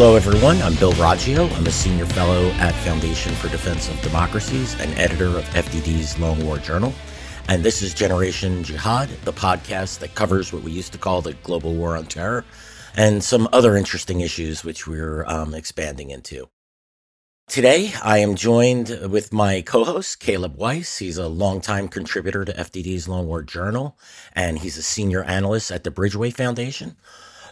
Hello, everyone. I'm Bill Roggio. I'm a senior fellow at Foundation for Defense of Democracies and editor of FDD's Long War Journal. And this is Generation Jihad, the podcast that covers what we used to call the global war on terror and some other interesting issues which we're um, expanding into. Today, I am joined with my co host, Caleb Weiss. He's a longtime contributor to FDD's Long War Journal, and he's a senior analyst at the Bridgeway Foundation.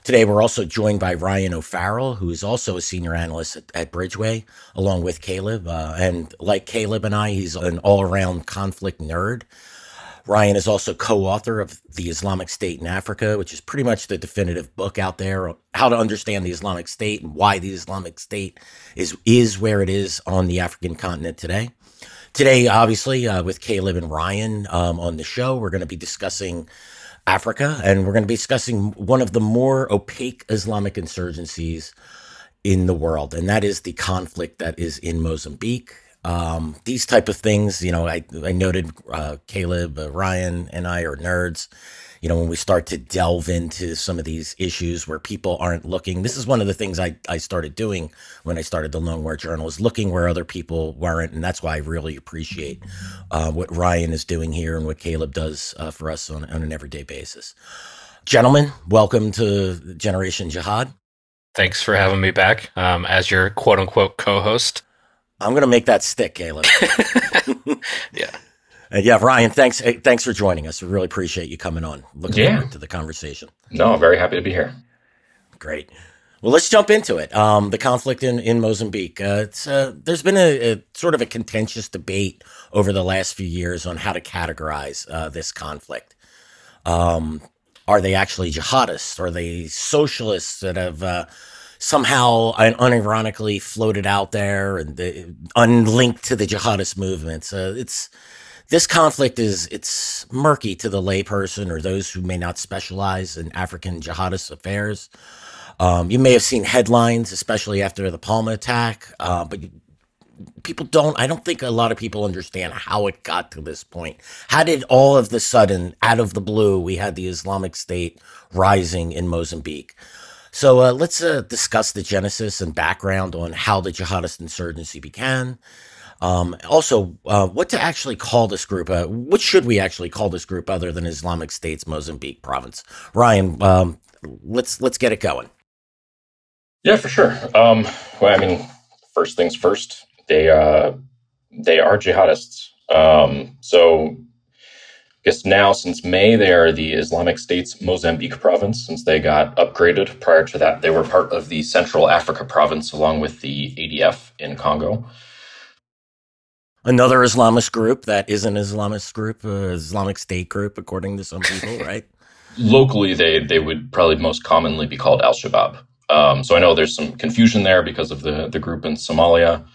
Today, we're also joined by Ryan O'Farrell, who is also a senior analyst at, at Bridgeway, along with Caleb. Uh, and like Caleb and I, he's an all around conflict nerd. Ryan is also co author of The Islamic State in Africa, which is pretty much the definitive book out there on how to understand the Islamic State and why the Islamic State is, is where it is on the African continent today. Today, obviously, uh, with Caleb and Ryan um, on the show, we're going to be discussing Africa, and we're going to be discussing one of the more opaque Islamic insurgencies in the world, and that is the conflict that is in Mozambique. Um, these type of things, you know, I, I noted uh, Caleb, uh, Ryan, and I are nerds you know, when we start to delve into some of these issues where people aren't looking, this is one of the things I, I started doing when I started the Long War Journal is looking where other people weren't. And that's why I really appreciate uh, what Ryan is doing here and what Caleb does uh, for us on, on an everyday basis. Gentlemen, welcome to Generation Jihad. Thanks for having me back um, as your quote unquote co host. I'm going to make that stick, Caleb. yeah. Uh, yeah, Ryan, thanks thanks for joining us. We really appreciate you coming on. Looking yeah. forward to the conversation. No, I'm very happy to be here. Great. Well, let's jump into it. Um, the conflict in, in Mozambique. Uh, it's, uh, there's been a, a, sort of a contentious debate over the last few years on how to categorize uh, this conflict. Um, are they actually jihadists? Are they socialists that have uh, somehow unironically floated out there and unlinked to the jihadist movements? Uh, it's this conflict is it's murky to the layperson or those who may not specialize in African jihadist affairs. Um, you may have seen headlines, especially after the Palma attack, uh, but people don't. I don't think a lot of people understand how it got to this point. How did all of the sudden, out of the blue, we had the Islamic State rising in Mozambique? So uh, let's uh, discuss the genesis and background on how the jihadist insurgency began. Um, also, uh, what to actually call this group? Uh, what should we actually call this group other than Islamic State's Mozambique province? Ryan, um, let's let's get it going. Yeah, for sure. Um, well, I mean, first things first. They uh, they are jihadists. Um, so, I guess now since May, they are the Islamic State's Mozambique province. Since they got upgraded, prior to that, they were part of the Central Africa province, along with the ADF in Congo another Islamist group that is an Islamist group, uh, Islamic State group, according to some people, right? Locally, they they would probably most commonly be called Al Shabaab. Um, so I know there's some confusion there because of the the group in Somalia,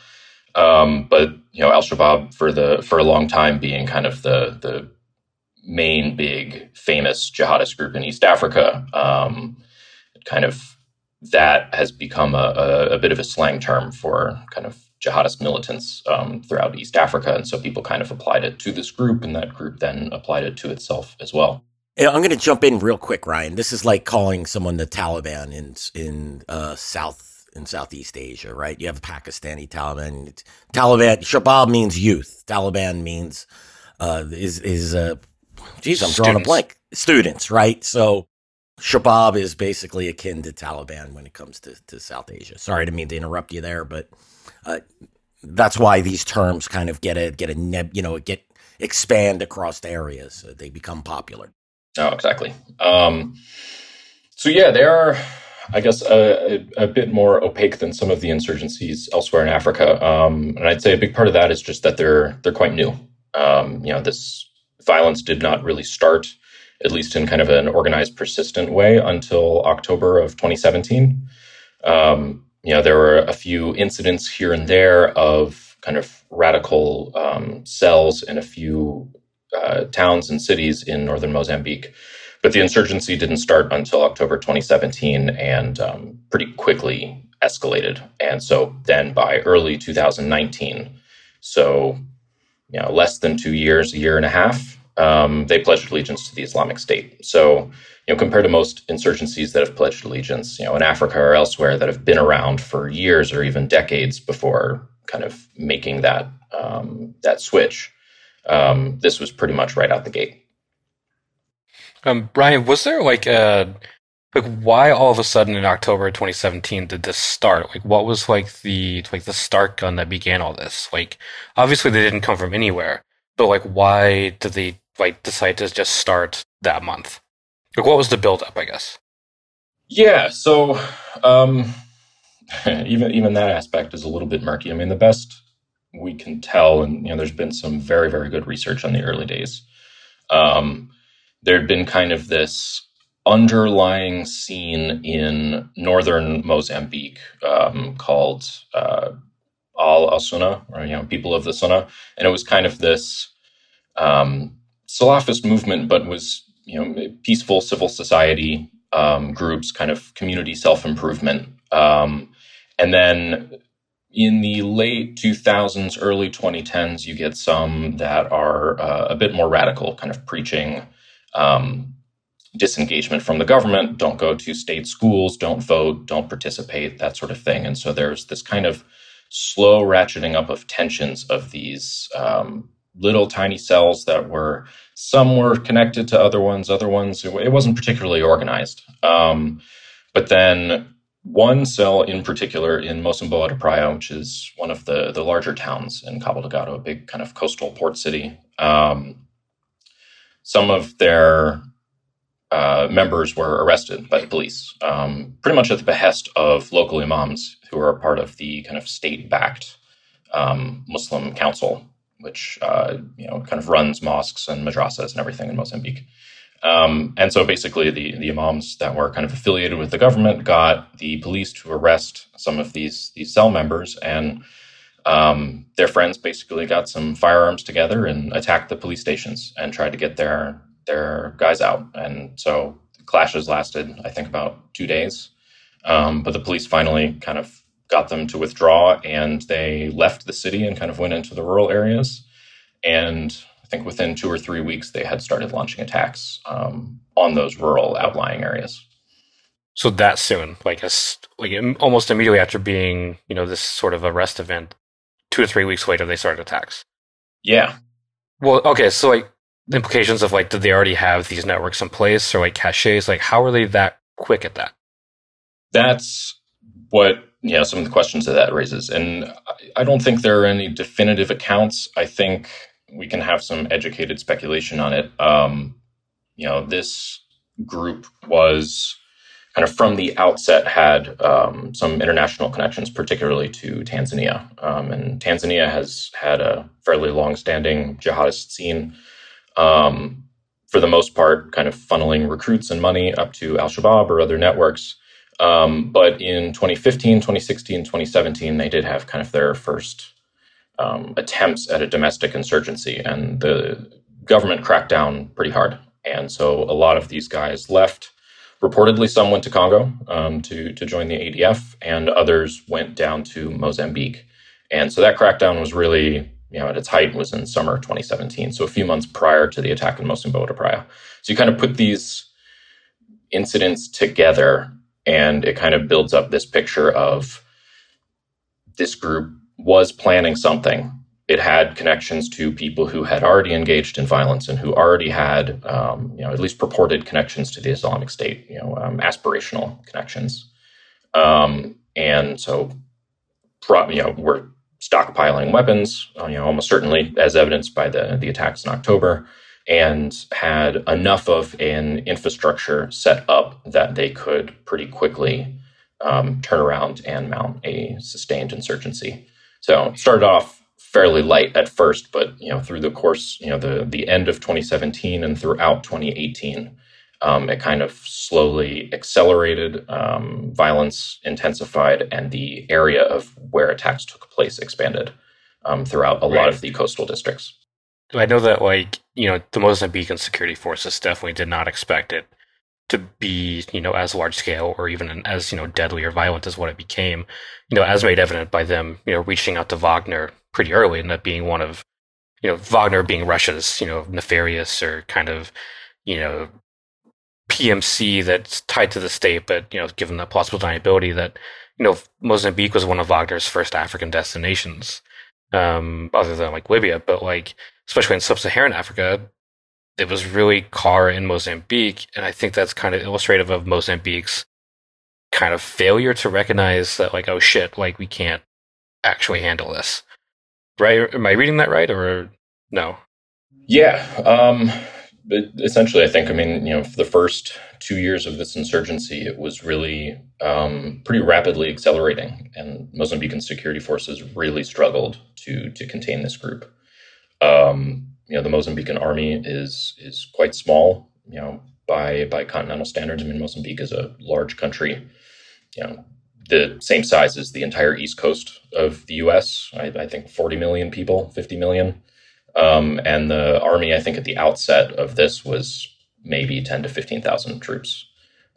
um, but you know Al Shabaab for the for a long time being kind of the the main big famous jihadist group in East Africa. Um, kind of that has become a, a, a bit of a slang term for kind of jihadist militants um, throughout East Africa. And so people kind of applied it to this group, and that group then applied it to itself as well. I'm going to jump in real quick, Ryan. This is like calling someone the Taliban in in uh, South in Southeast Asia, right? You have the Pakistani Taliban. Taliban Shabab means youth. Taliban means uh, is is uh, geez, I'm drawing a blank. Students, right? So Shabab is basically akin to Taliban when it comes to, to South Asia. Sorry to mean to interrupt you there, but uh, that's why these terms kind of get a get a neb, you know get expand across areas. Uh, they become popular. Oh, exactly. Um, so yeah, they are, I guess, a, a, a, bit more opaque than some of the insurgencies elsewhere in Africa. Um, and I'd say a big part of that is just that they're they're quite new. Um, you know, this violence did not really start, at least in kind of an organized, persistent way, until October of 2017. Um, you know, there were a few incidents here and there of kind of radical um, cells in a few uh, towns and cities in northern Mozambique. But the insurgency didn't start until October 2017 and um, pretty quickly escalated. And so then by early 2019, so you know, less than two years, a year and a half, um, they pledged allegiance to the Islamic State. So, you know, compared to most insurgencies that have pledged allegiance, you know, in Africa or elsewhere that have been around for years or even decades before kind of making that um, that switch, um, this was pretty much right out the gate. Um, Brian, was there like a like why all of a sudden in October 2017 did this start? Like what was like the like the start gun that began all this? Like obviously they didn't come from anywhere, but like why did they like decide to just start that month? Like what was the build up, I guess? Yeah, so um even even that aspect is a little bit murky. I mean, the best we can tell, and you know, there's been some very very good research on the early days. Um, there had been kind of this underlying scene in northern Mozambique um, called uh, Ahlu Sunnah, or you know, people of the Sunnah, and it was kind of this um, Salafist movement, but was you know peaceful civil society um, groups, kind of community self improvement, um, and then in the late 2000s, early 2010s, you get some that are uh, a bit more radical, kind of preaching um, disengagement from the government, don't go to state schools, don't vote, don't participate, that sort of thing. And so there's this kind of slow ratcheting up of tensions of these um, little tiny cells that were some were connected to other ones, other ones it wasn't particularly organized. Um, but then one cell in particular in Mocimboa de Praia, which is one of the the larger towns in Cabo Delgado, a big kind of coastal port city. Um, some of their uh, members were arrested by the police, um, pretty much at the behest of local imams who are a part of the kind of state-backed um, Muslim Council, which uh, you know kind of runs mosques and madrasas and everything in Mozambique. Um, and so basically, the the imams that were kind of affiliated with the government got the police to arrest some of these these cell members, and um, their friends basically got some firearms together and attacked the police stations and tried to get their their guys out. And so clashes lasted, I think, about two days. Um, but the police finally kind of got them to withdraw and they left the city and kind of went into the rural areas. And I think within two or three weeks, they had started launching attacks um, on those rural outlying areas. So that soon, like a, like almost immediately after being, you know, this sort of arrest event, two or three weeks later, they started attacks. Yeah. Well, okay, so like the implications of like, did they already have these networks in place or like caches? Like, how are they that quick at that? That's what know some of the questions that that raises, and I don't think there are any definitive accounts. I think we can have some educated speculation on it. Um, you know, this group was kind of from the outset had um, some international connections, particularly to Tanzania. Um, and Tanzania has had a fairly long-standing jihadist scene um, for the most part, kind of funneling recruits and money up to Al Shabaab or other networks. Um, but in 2015, 2016, 2017, they did have kind of their first um, attempts at a domestic insurgency, and the government cracked down pretty hard. And so a lot of these guys left. Reportedly, some went to Congo um, to to join the ADF, and others went down to Mozambique. And so that crackdown was really you know, at its height was in summer 2017, so a few months prior to the attack in Mocimboa de Praia. So you kind of put these incidents together, and it kind of builds up this picture of this group was planning something. It had connections to people who had already engaged in violence and who already had, um, you know, at least purported connections to the Islamic State, you know, um, aspirational connections. Um, and so, you know, we're stockpiling weapons, you know, almost certainly as evidenced by the, the attacks in October, and had enough of an infrastructure set up that they could pretty quickly um, turn around and mount a sustained insurgency. So started off fairly light at first, but you know through the course, you know the the end of 2017 and throughout 2018, um, it kind of slowly accelerated, um, violence intensified, and the area of where attacks took place expanded um, throughout a right. lot of the coastal districts. I know that, like, you know, the Mozambican security forces definitely did not expect it to be, you know, as large scale or even as, you know, deadly or violent as what it became, you know, as made evident by them, you know, reaching out to Wagner pretty early and that being one of, you know, Wagner being Russia's, you know, nefarious or kind of, you know, PMC that's tied to the state, but, you know, given the plausible deniability that, you know, Mozambique was one of Wagner's first African destinations, um, other than like Libya, but like, especially in sub-Saharan Africa, it was really CAR in Mozambique. And I think that's kind of illustrative of Mozambique's kind of failure to recognize that like, oh shit, like we can't actually handle this. Right? Am I reading that right or no? Yeah. Um, essentially, I think, I mean, you know, for the first two years of this insurgency, it was really um, pretty rapidly accelerating, and Mozambican security forces really struggled to to contain this group. Um, you know, the Mozambican army is is quite small. You know, by by continental standards, I mean, Mozambique is a large country. You know, the same size as the entire east coast of the U.S. I, I think 40 million people, 50 million. Um, and the army, I think, at the outset of this was maybe 10 to 15,000 troops.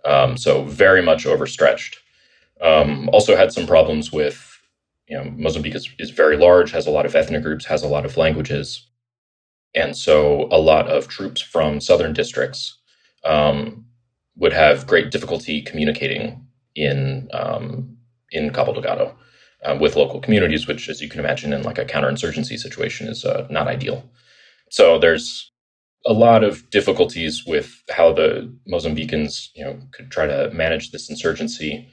Um, so very much overstretched. Um, also had some problems with, you know, Mozambique is, is very large, has a lot of ethnic groups, has a lot of languages. And so a lot of troops from southern districts um, would have great difficulty communicating in um, in Cabo Delgado uh, with local communities, which, as you can imagine, in like a counterinsurgency situation, is uh, not ideal. So there's a lot of difficulties with how the Mozambicans, you know, could try to manage this insurgency,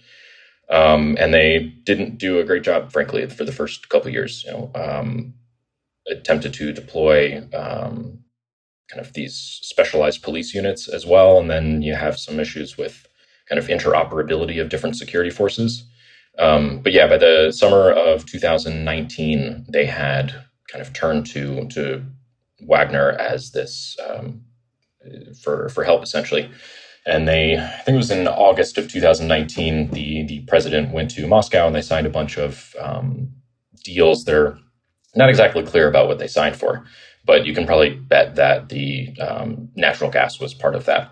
um, and they didn't do a great job, frankly, for the first couple years. You know, um, attempted to deploy um, kind of these specialized police units as well, and then you have some issues with kind of interoperability of different security forces. Um, but yeah, by the summer of 2019, they had kind of turned to to Wagner as this um, for for help essentially. And they, I think it was in August of 2019, the the president went to Moscow and they signed a bunch of um, deals. They're not exactly clear about what they signed for, but you can probably bet that the um, natural gas was part of that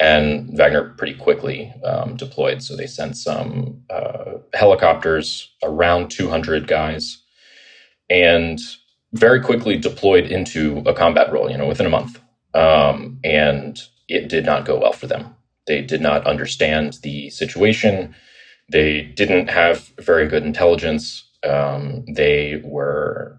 and Wagner pretty quickly um, deployed. So they sent some uh, helicopters, around 200 guys, and very quickly deployed into a combat role. You know, within a month, um, and it did not go well for them. They did not understand the situation. They didn't have very good intelligence. Um, they were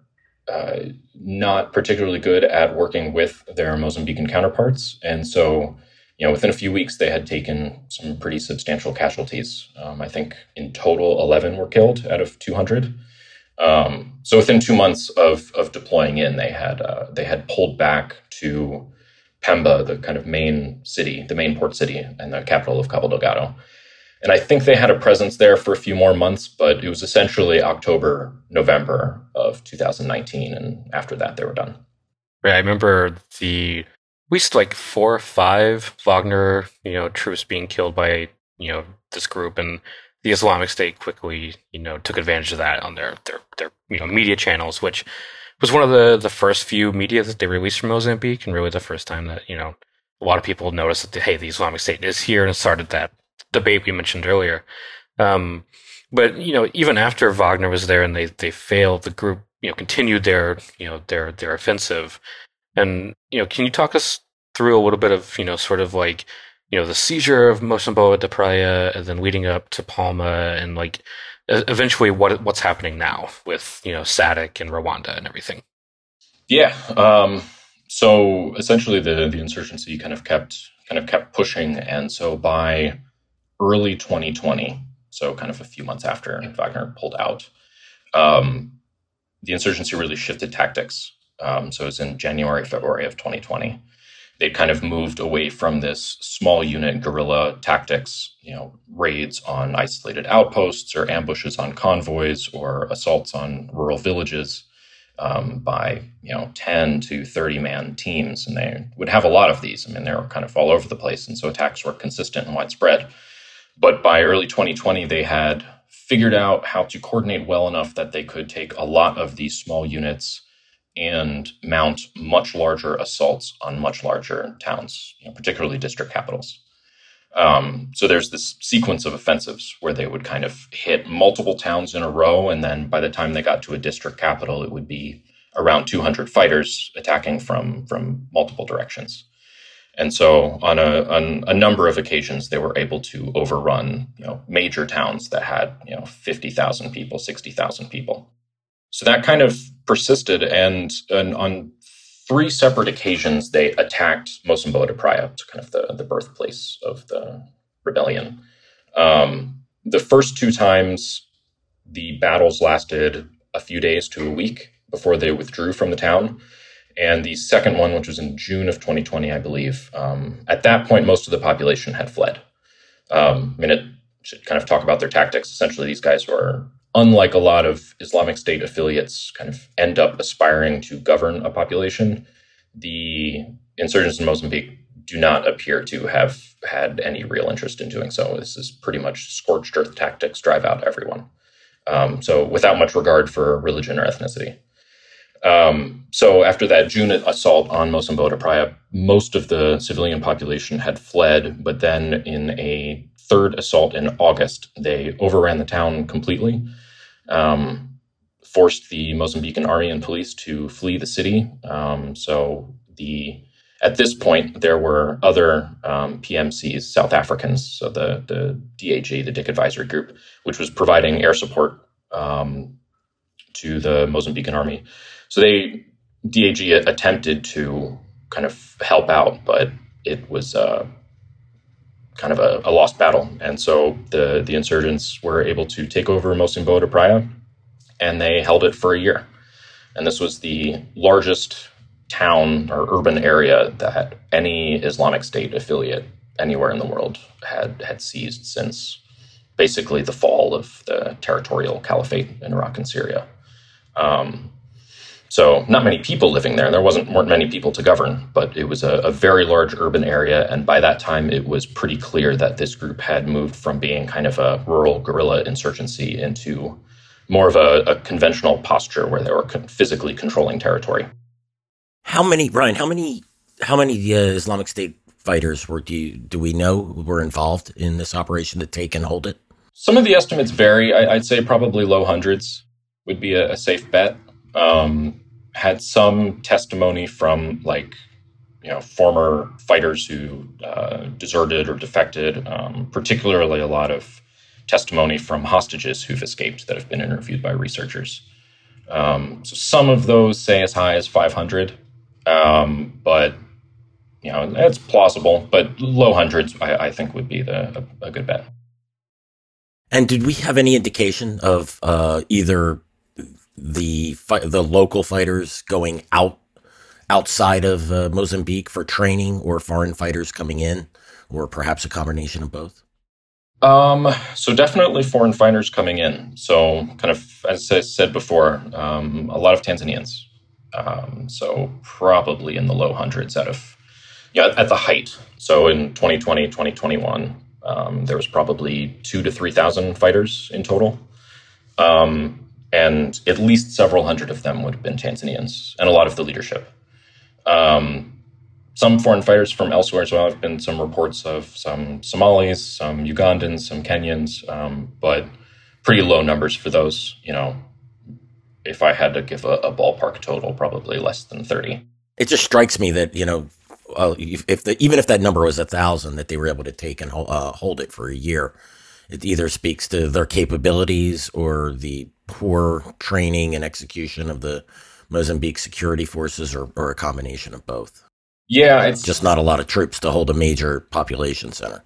uh, not particularly good at working with their Mozambican counterparts, and so you know, within a few weeks, they had taken some pretty substantial casualties. Um, I think in total, 11 were killed out of 200. Um, so within two months of, of deploying in, they had uh, they had pulled back to Pemba, the kind of main city, the main port city, and the capital of Cabo Delgado. And I think they had a presence there for a few more months, but it was essentially October, November of 2019, and after that, they were done. Right. I remember the least like four or five Wagner, you know, troops being killed by, you know, this group and the Islamic State quickly, you know, took advantage of that on their their their you know media channels, which was one of the the first few media that they released from Mozambique, and really the first time that you know a lot of people noticed that hey, the Islamic State is here, and started that debate we mentioned earlier. Um, but you know, even after Wagner was there and they they failed, the group you know continued their you know their their offensive and you know, can you talk us through a little bit of you know, sort of like you know, the seizure of Mocimboa da Praia, and then leading up to Palma, and like eventually what what's happening now with you know SADC and Rwanda and everything. Yeah. Um, so essentially, the the insurgency kind of kept kind of kept pushing, and so by early 2020, so kind of a few months after Wagner pulled out, um, the insurgency really shifted tactics. Um, so it was in January, February of 2020. They'd kind of moved away from this small unit guerrilla tactics, you know, raids on isolated outposts or ambushes on convoys or assaults on rural villages um, by, you know, 10 to 30 man teams. And they would have a lot of these. I mean, they were kind of all over the place. And so attacks were consistent and widespread. But by early 2020, they had figured out how to coordinate well enough that they could take a lot of these small units and mount much larger assaults on much larger towns, you know, particularly district capitals. Um, so there's this sequence of offensives where they would kind of hit multiple towns in a row, and then by the time they got to a district capital, it would be around 200 fighters attacking from from multiple directions. And so, on a, on a number of occasions, they were able to overrun you know major towns that had you know 50,000 people, 60,000 people. So that kind of persisted, and, and on three separate occasions, they attacked Mocimboa de Praia, kind of the, the birthplace of the rebellion. Um, the first two times, the battles lasted a few days to a week before they withdrew from the town. And the second one, which was in June of 2020, I believe, um, at that point, most of the population had fled. Um, I mean, it should kind of talk about their tactics. Essentially, these guys were, unlike a lot of Islamic State affiliates, kind of end up aspiring to govern a population. The insurgents in Mozambique do not appear to have had any real interest in doing so. This is pretty much scorched earth tactics, drive out everyone. Um, so, without much regard for religion or ethnicity. Um, so after that June assault on Mocimboa de Praia, most of the civilian population had fled, but then in a third assault in August, they overran the town completely, um, forced the Mozambican army and police to flee the city. Um, so the at this point, there were other um, PMCs, South Africans, so the, the DAG, the Dyck Advisory Group, which was providing air support um, to the Mozambican army. So they DAG attempted to kind of help out, but it was uh, kind of a, a, lost battle. And so the the insurgents were able to take over Mocimboa de Praia, and they held it for a year. And this was the largest town or urban area that any Islamic State affiliate anywhere in the world had had seized since basically the fall of the territorial caliphate in Iraq and Syria. Um, so not many people living there. There wasn't weren't many people to govern, but it was a, a, very large urban area. And by that time, it was pretty clear that this group had moved from being kind of a rural guerrilla insurgency into more of a, a conventional posture where they were physically controlling territory. How many, Brian? How many? How many uh, Islamic State fighters were do you, do we know were involved in this operation to take and hold it? Some of the estimates vary. I, would say probably low hundreds would be a, a safe bet. Um, had some testimony from like you know former fighters who uh, deserted or defected, um, particularly a lot of testimony from hostages who've escaped that have been interviewed by researchers. Um, so some of those say as high as 500, um, but you know it's plausible. But low hundreds, I, I think, would be the a, a, good bet. And did we have any indication of uh, either the the local fighters going out outside of uh, Mozambique for training, or foreign fighters coming in, or perhaps a combination of both? Um, so definitely foreign fighters coming in. So kind of as I said before, um, a lot of Tanzanians. Um, so probably in the low hundreds out of yeah at the height. So in 2020, 2021, um, there was probably two to three thousand fighters in total. Um, and at least several hundred of them would have been Tanzanians, and a lot of the leadership. Um, some foreign fighters from elsewhere as well. Have been some reports of some Somalis, some Ugandans, some Kenyans, um, but pretty low numbers for those. You know, if I had to give a, a ballpark total, probably less than thirty. It just strikes me that you know if the, even if that number was a thousand that they were able to take and uh, hold it for a year, it either speaks to their capabilities or the poor training and execution of the Mozambique security forces, or, or a combination of both. Yeah, it's just not a lot of troops to hold a major population center.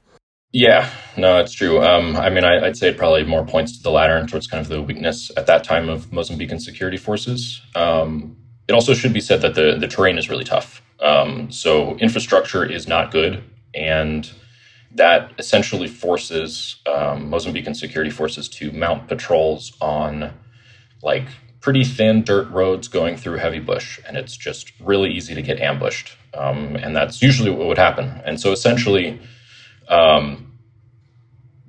Yeah, no, it's true. Um, I mean, I, would say it probably more points to the latter and towards kind of the weakness at that time of Mozambican security forces. Um, it also should be said that the, the terrain is really tough. Um, so infrastructure is not good, and that essentially forces um, Mozambican security forces to mount patrols on like pretty thin dirt roads going through heavy bush, and it's just really easy to get ambushed. Um, and that's usually what would happen. And so essentially, um,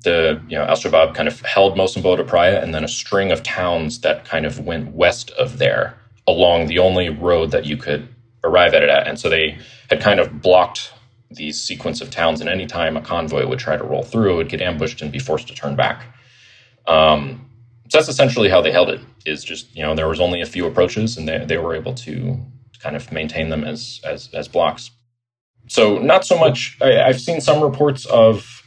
the you know Al Shabaab kind of held Mocimboa de Praia, and then a string of towns that kind of went west of there along the only road that you could arrive at it at. And so they had kind of blocked these sequence of towns, and anytime a convoy would try to roll through, it would get ambushed and be forced to turn back. Um, so that's essentially how they held it. Is just you know there was only a few approaches, and they they were able to kind of maintain them as as as blocks. So not so much. I, I've seen some reports of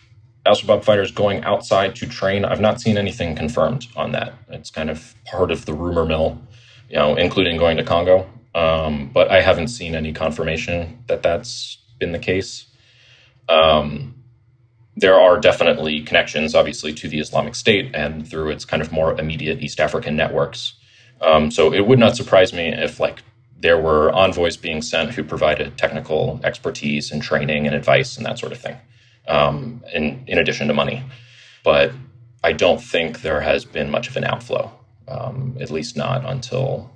Al Shabaab fighters going outside to train. I've not seen anything confirmed on that. It's kind of part of the rumor mill, you know, including going to Congo. Um, but I haven't seen any confirmation that that's been the case. Um, there are definitely connections, obviously, to the Islamic State and through its kind of more immediate East African networks. Um, so it would not surprise me if, like, there were envoys being sent who provided technical expertise and training and advice and that sort of thing, um, in in addition to money. But I don't think there has been much of an outflow, um, at least not until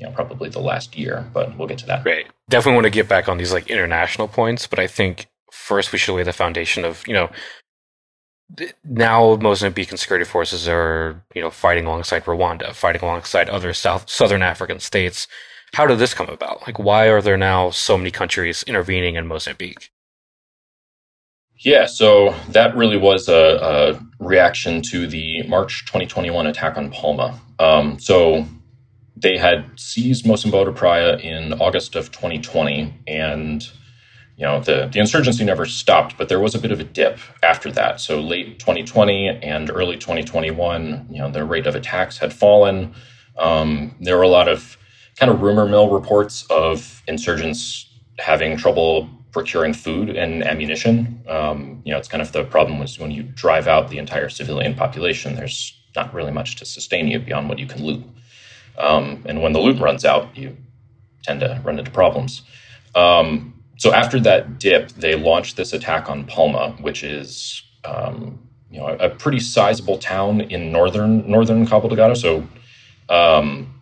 you know probably the last year. But we'll get to that. Great. Definitely want to get back on these like international points, but I think first we should lay the foundation of you know now Mozambican security forces are you know fighting alongside Rwanda, fighting alongside other South Southern African states. How did this come about? Like, why are there now so many countries intervening in Mozambique? Yeah, so that really was a, a reaction to the March 2021 attack on Palma. Um, so they had seized Mocimboa da Praia in August of 2020, and you know the, the insurgency never stopped, but there was a bit of a dip after that. So late 2020 and early 2021, you know the rate of attacks had fallen. Um, there were a lot of kind of rumor mill reports of insurgents having trouble procuring food and ammunition. Um, you know, it's kind of the problem was when you drive out the entire civilian population, there's not really much to sustain you beyond what you can loot. Um, and when the loot runs out, you tend to run into problems. Um, so after that dip, they launched this attack on Palma, which is um, you know a, a, pretty sizable town in northern northern Cabo Delgado. So um,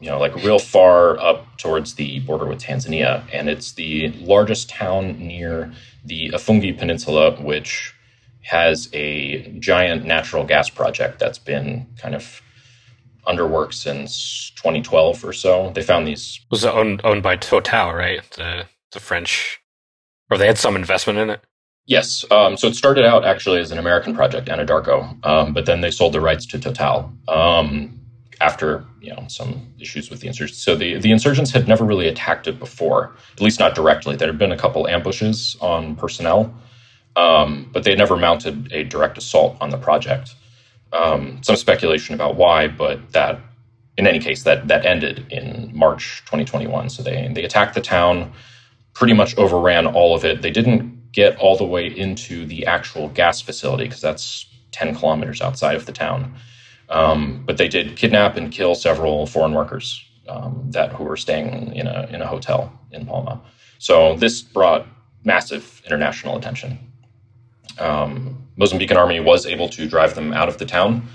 you know, like real far up towards the border with Tanzania. And it's the largest town near the Afungi Peninsula, which has a giant natural gas project that's been kind of under work since 2012 or so. They found these. Was it owned, owned by Total, right? The, the French, or they had some investment in it? Yes. Um, so it started out actually as an American project, Anadarko, um, but then they sold the rights to Total. Um, after you know some issues with the insurgents. So the, the insurgents had never really attacked it before, at least not directly. There had been a couple ambushes on personnel, um, but they had never mounted a direct assault on the project. Um, some speculation about why, but that in any case that that ended in March 2021. So they they attacked the town, pretty much overran all of it. They didn't get all the way into the actual gas facility because that's 10 kilometers outside of the town. Um, but they did kidnap and kill several foreign workers um, that who were staying in a in a hotel in Palma. So this brought massive international attention. Um, Mozambican army was able to drive them out of the town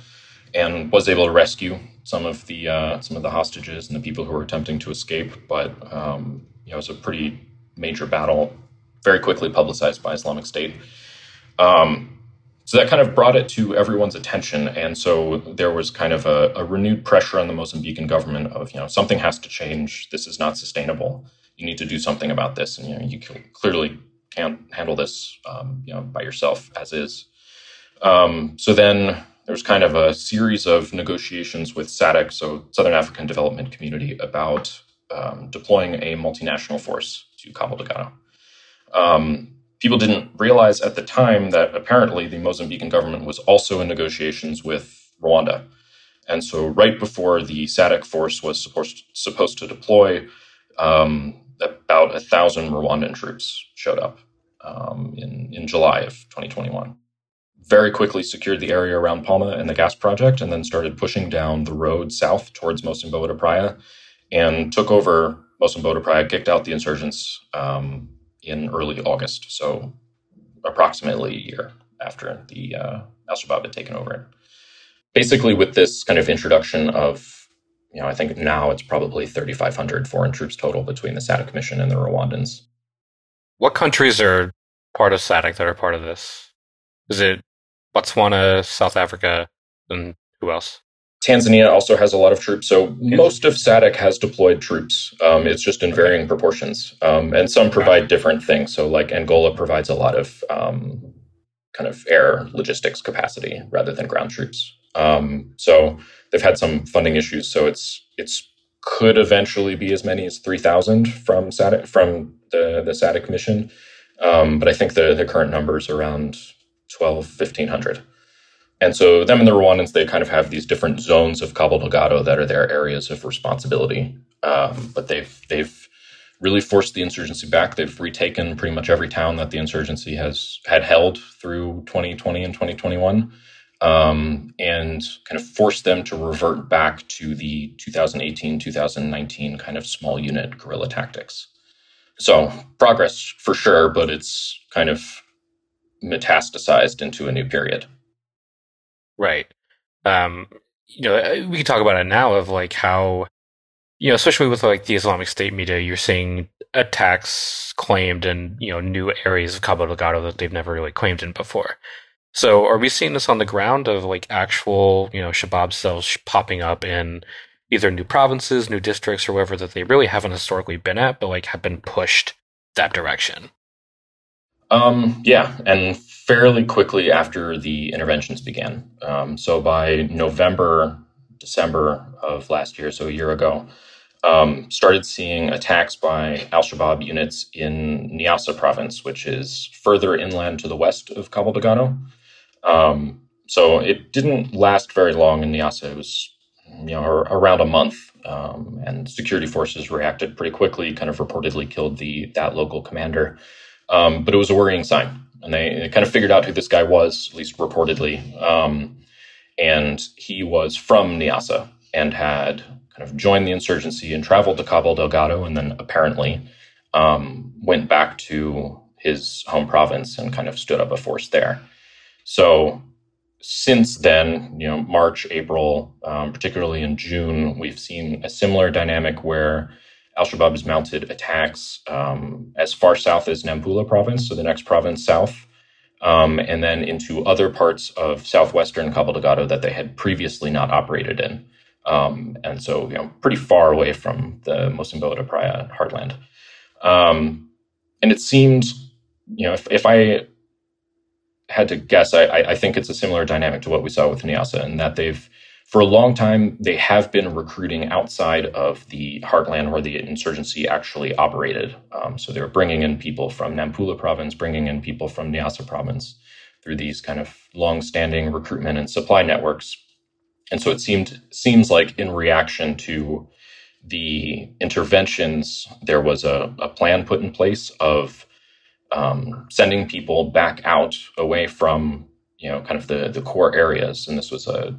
and was able to rescue some of the uh, some of the hostages and the people who were attempting to escape. But um, you know, it was a pretty major battle, very quickly publicized by Islamic State. Um, so that kind of brought it to everyone's attention. And so there was kind of a, a, renewed pressure on the Mozambican government of, you know, something has to change. This is not sustainable. You need to do something about this. And, you know, you clearly can't handle this, um, you know, by yourself as is. Um, so then there's kind of a series of negotiations with SADC, so Southern African Development Community, about um, deploying a multinational force to Cabo Delgado. Um, people didn't realize at the time that apparently the Mozambican government was also in negotiations with Rwanda. And so, right before the SADC force was supposed supposed to deploy, um, about a thousand Rwandan troops showed up um, in in July of 2021. Very quickly secured the area around Palma and the gas project, and then started pushing down the road south towards Mocimboa da Praia, and took over Mocimboa da Praia, kicked out the insurgents, um, in early August, so approximately a year after the uh, Al Shabaab had taken over. Basically, with this kind of introduction of, you know, I think now it's probably 3,500 foreign troops total between the SADC mission and the Rwandans. What countries are part of SADC that are part of this? Is it Botswana, South Africa, and who else? Tanzania also has a lot of troops. So most of SADC has deployed troops. Um, it's just in varying proportions. Um, and some provide different things. So, like Angola provides a lot of um, kind of air logistics capacity rather than ground troops. Um, so they've had some funding issues. So it's it's could eventually be as many as three thousand from SADC, from the the SADC mission, um, but I think the the current numbers around 12, 1500. And so them and the Rwandans, they kind of have these different zones of Cabo Delgado that are their areas of responsibility. Um, but they've they've really forced the insurgency back. They've retaken pretty much every town that the insurgency has had held through 2020 and 2021, um, and kind of forced them to revert back to the 2018 2019 kind of small unit guerrilla tactics. So progress for sure, but it's kind of metastasized into a new period. Right. Um, you know, uh, we can talk about it now of like how, you know, especially with like the Islamic State media, you're seeing attacks claimed in, you know, new areas of Cabo Delgado that they've never really claimed in before. So are we seeing this on the ground of like actual, you know, Shabab cells popping up in either new provinces, new districts, or wherever that they really haven't historically been at, but like have been pushed that direction? Um, yeah, and fairly quickly after the interventions began. Um, so by November, December of last year, so a year ago, um, started seeing attacks by Al Shabaab units in Niassa province, which is further inland to the west of Cabo Delgado. Um, so it didn't last very long in Niassa. It was you know around a month, um, and security forces reacted pretty quickly. Kind of reportedly killed the that local commander. Um, but it was a worrying sign. And they, they, kind of figured out who this guy was, at least reportedly. Um, and he was from Niassa and had kind of joined the insurgency and traveled to Cabo Delgado and then apparently um, went back to his home province and kind of stood up a force there. So since then, you know, March, April, um, particularly in June, we've seen a similar dynamic where Al Shabaab has mounted attacks um, as far south as Nampula province, so the next province south, um, and then into other parts of southwestern Cabo Delgado that they had previously not operated in. Um, and so, you know, pretty far away from the Mocimboa de Praia heartland. Um, and it seemed, you know, if, if I had to guess, I, I think it's a similar dynamic to what we saw with Niassa, in that they've for a long time, they have been recruiting outside of the heartland where the insurgency actually operated. Um, so they were bringing in people from Nampula province, bringing in people from Niassa province through these kind of long-standing recruitment and supply networks. And so it seemed seems like in reaction to the interventions, there was a, a plan put in place of um, sending people back out away from you know kind of the the core areas, and this was a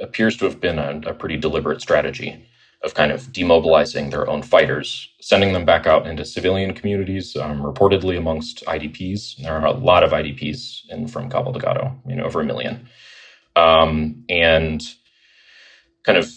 appears to have been a, a pretty deliberate strategy of kind of demobilizing their own fighters, sending them back out into civilian communities, um, reportedly amongst IDPs. There are a lot of IDPs in from Cabo Delgado, you know, over a million, um, and kind of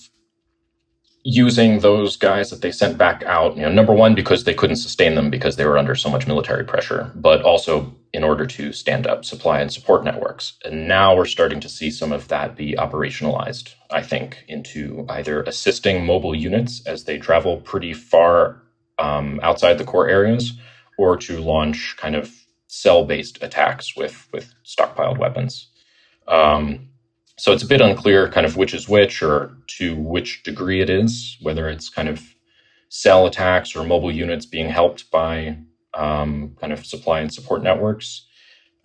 using those guys that they sent back out, you know, number one, because they couldn't sustain them because they were under so much military pressure, but also in order to stand up supply and support networks. And now we're starting to see some of that be operationalized, I think, into either assisting mobile units as they travel pretty far um, outside the core areas, or to launch kind of cell based attacks with, with stockpiled weapons. Um, so it's a bit unclear kind of which is which or to which degree it is, whether it's kind of cell attacks or mobile units being helped by um, kind of supply and support networks.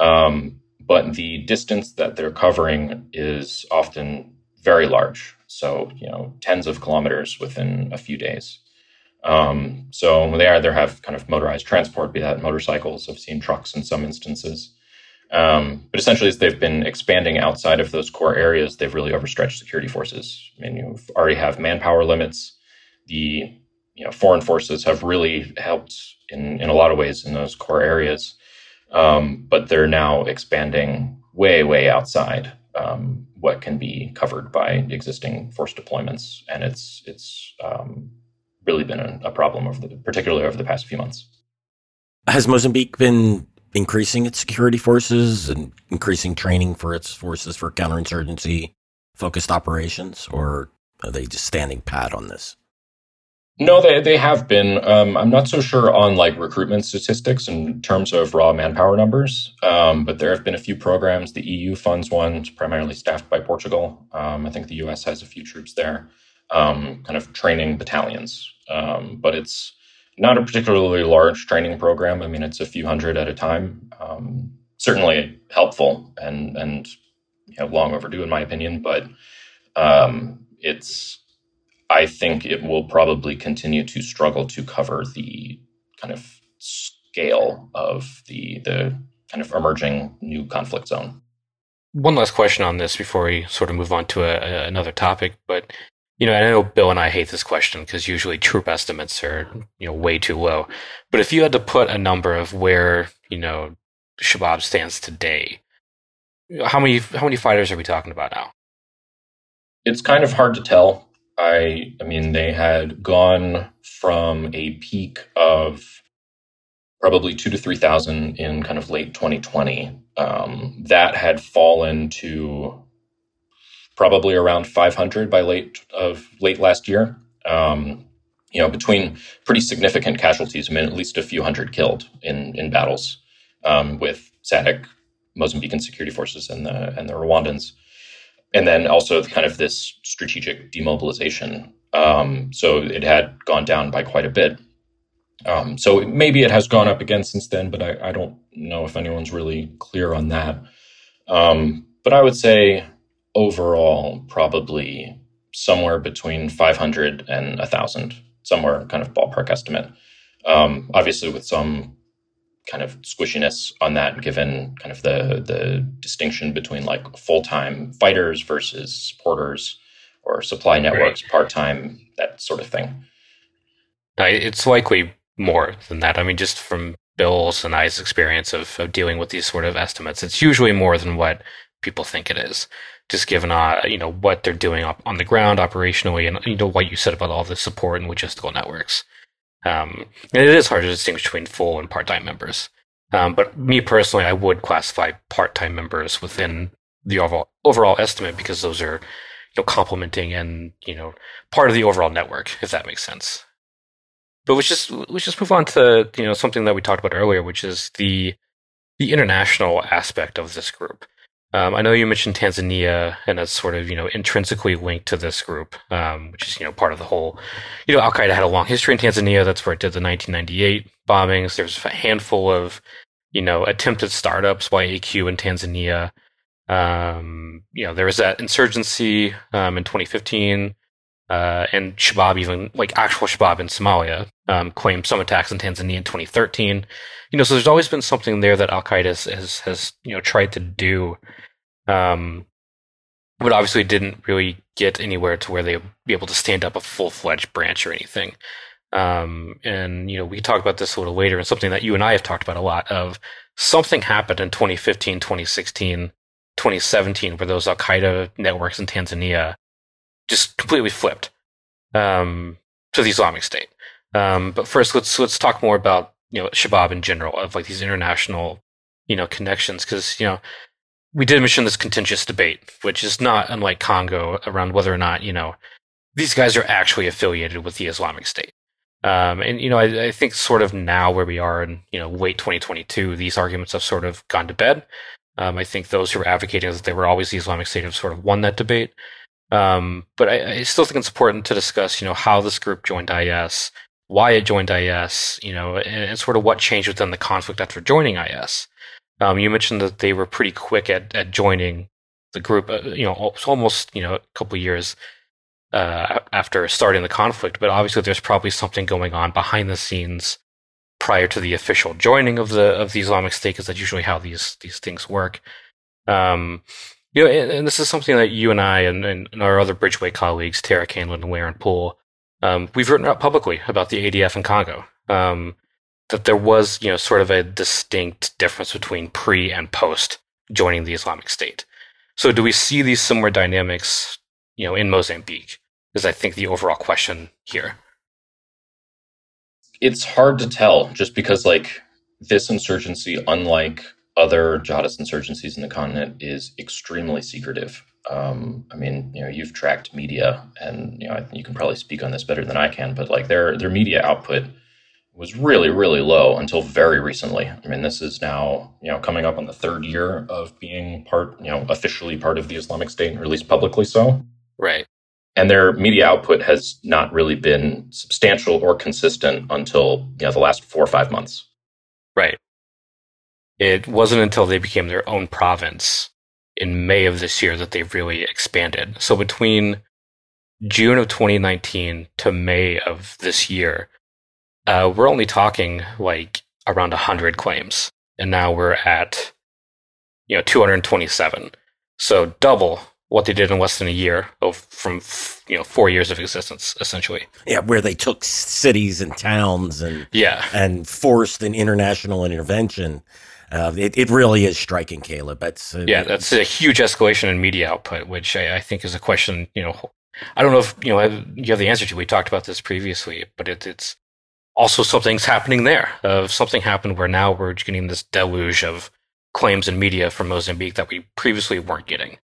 Um, but the distance that they're covering is often very large. So, you know, tens of kilometers within a few days. Um, so they either have kind of motorized transport, be that motorcycles. I've seen trucks in some instances. Um, but essentially, as they've been expanding outside of those core areas, they've really overstretched security forces. I mean, you already have manpower limits. The you know foreign forces have really helped in in a lot of ways in those core areas, um, but they're now expanding way way outside um, what can be covered by existing force deployments, and it's it's um, really been a, a problem over the, particularly over the past few months. Has Mozambique been increasing its security forces and increasing training for its forces for counterinsurgency focused operations, or are they just standing pat on this? No, they they have been. Um, I'm not so sure on like recruitment statistics in terms of raw manpower numbers, um, but there have been a few programs. The EU funds one, primarily staffed by Portugal. Um, I think the US has a few troops there, um, kind of training battalions. Um, but it's not a particularly large training program. I mean, it's a few hundred at a time. Um, certainly helpful and and you know, long overdue in my opinion, but it's I think it will probably continue to struggle to cover the kind of scale of the the kind of emerging new conflict zone. One last question on this before we sort of move on to a, a, another topic, but you know, I know Bill and I hate this question because usually troop estimates are you know way too low. But if you had to put a number of where you know Shabab stands today, how many how many fighters are we talking about now? It's kind of hard to tell I I mean they had gone from a peak of probably two to three thousand in kind of late 2020. Um, that had fallen to probably around 500 by late of late last year. Um, you know, between pretty significant casualties, I mean, at least a few hundred killed in in battles um, with SADC, Mozambican security forces, and the and the Rwandans and then also kind of this strategic demobilization. Um, so it had gone down by quite a bit. Um, so maybe it has gone up again since then, but I, I don't know if anyone's really clear on that. Um, but I would say overall, probably somewhere between 500 and 1,000, somewhere kind of ballpark estimate. Um, obviously, with some kind of squishiness on that, given kind of the the distinction between like full time fighters versus supporters or supply networks, right. part time, that sort of thing. It's likely more than that. I mean, just from Bill's and I's experience of, of dealing with these sort of estimates, it's usually more than what people think it is. Just given uh, you know what they're doing up on the ground operationally, and you know what you said about all the support and logistical networks. Um, and it is hard to distinguish between full and part-time members. Um, but me personally, I would classify part-time members within the overall overall estimate because those are, you know, complementing and you know part of the overall network, if that makes sense. But let's just let's just move on to you know something that we talked about earlier, which is the the international aspect of this group. Um, I know you mentioned Tanzania, and that's sort of you know intrinsically linked to this group, um, which is you know part of the whole. You know, Al Qaeda had a long history in Tanzania. That's where it did the 1998 bombings. There's a handful of you know attempted startups by AQ in Tanzania. Um, you know, there was that insurgency um, in 2015, uh, and Shabab even like actual Shabab in Somalia um, claimed some attacks in Tanzania in 2013 you know, so there's always been something there that Al Qaeda has, has, you know tried to do, um, but obviously didn't really get anywhere to where they be able to stand up a full fledged branch or anything. Um, and you know, we can talk about this a little later, and something that you and I have talked about a lot of something happened in 2015, 2016, 2017, where those Al Qaeda networks in Tanzania just completely flipped um, to the Islamic State. Um, but first, let's let's talk more about you know Shabab in general of like these international you know connections because you know we did mention this contentious debate, which is not unlike Congo around whether or not you know these guys are actually affiliated with the Islamic State. Um, and you know, I, I, think sort of now where we are in you know late 2022, these arguments have sort of gone to bed. Um, I think those who were advocating that they were always the Islamic State have sort of won that debate. Um, but I, I, still think it's important to discuss, you know, how this group joined IS, why it joined IS, you know, and, and, sort of what changed within the conflict after joining IS. Um, you mentioned that they were pretty quick at, at joining the group, uh, you know, almost, you know, a couple years uh, after starting the conflict, but obviously there's probably something going on behind the scenes prior to the official joining of the of the Islamic State, because that's usually how these these things work. Um, you know, and, and, this is something that you and I and, and our other Bridgeway colleagues, Tara Candland and Laren Poole, um, we've written out publicly about the ADF in Congo. Um, that there was, you know, sort of a distinct difference between pre and post joining the Islamic State. So, do we see these similar dynamics, you know, in Mozambique? Is I think the overall question here. It's hard to tell, just because like this insurgency, unlike other jihadist insurgencies in the continent is extremely secretive. Um, I mean, you know, you've tracked media, and you know, you can probably speak on this better than I can. But like their their media output was really really low until very recently. I mean, this is now you know coming up on the third year of being part, you know, officially part of the Islamic State, or at least publicly so. Right. And their media output has not really been substantial or consistent until you know the last four or five months. Right. It wasn't until they became their own province in May of this year that they really expanded. So between June of 2019 to May of this year, uh, we're only talking like around 100 claims. And now we're at, you know, 227. So double what they did in less than a year of from you know four years of existence essentially yeah where they took cities and towns and yeah and forced an international intervention uh, it, it really is striking caleb. That's uh, yeah that's a huge escalation in media output which I, I, think is a question you know i don't know if you know you have the answer to we talked about this previously but it, it's also something's happening there. Uh, something happened where now we're getting this deluge of claims and media from mozambique that we previously weren't getting.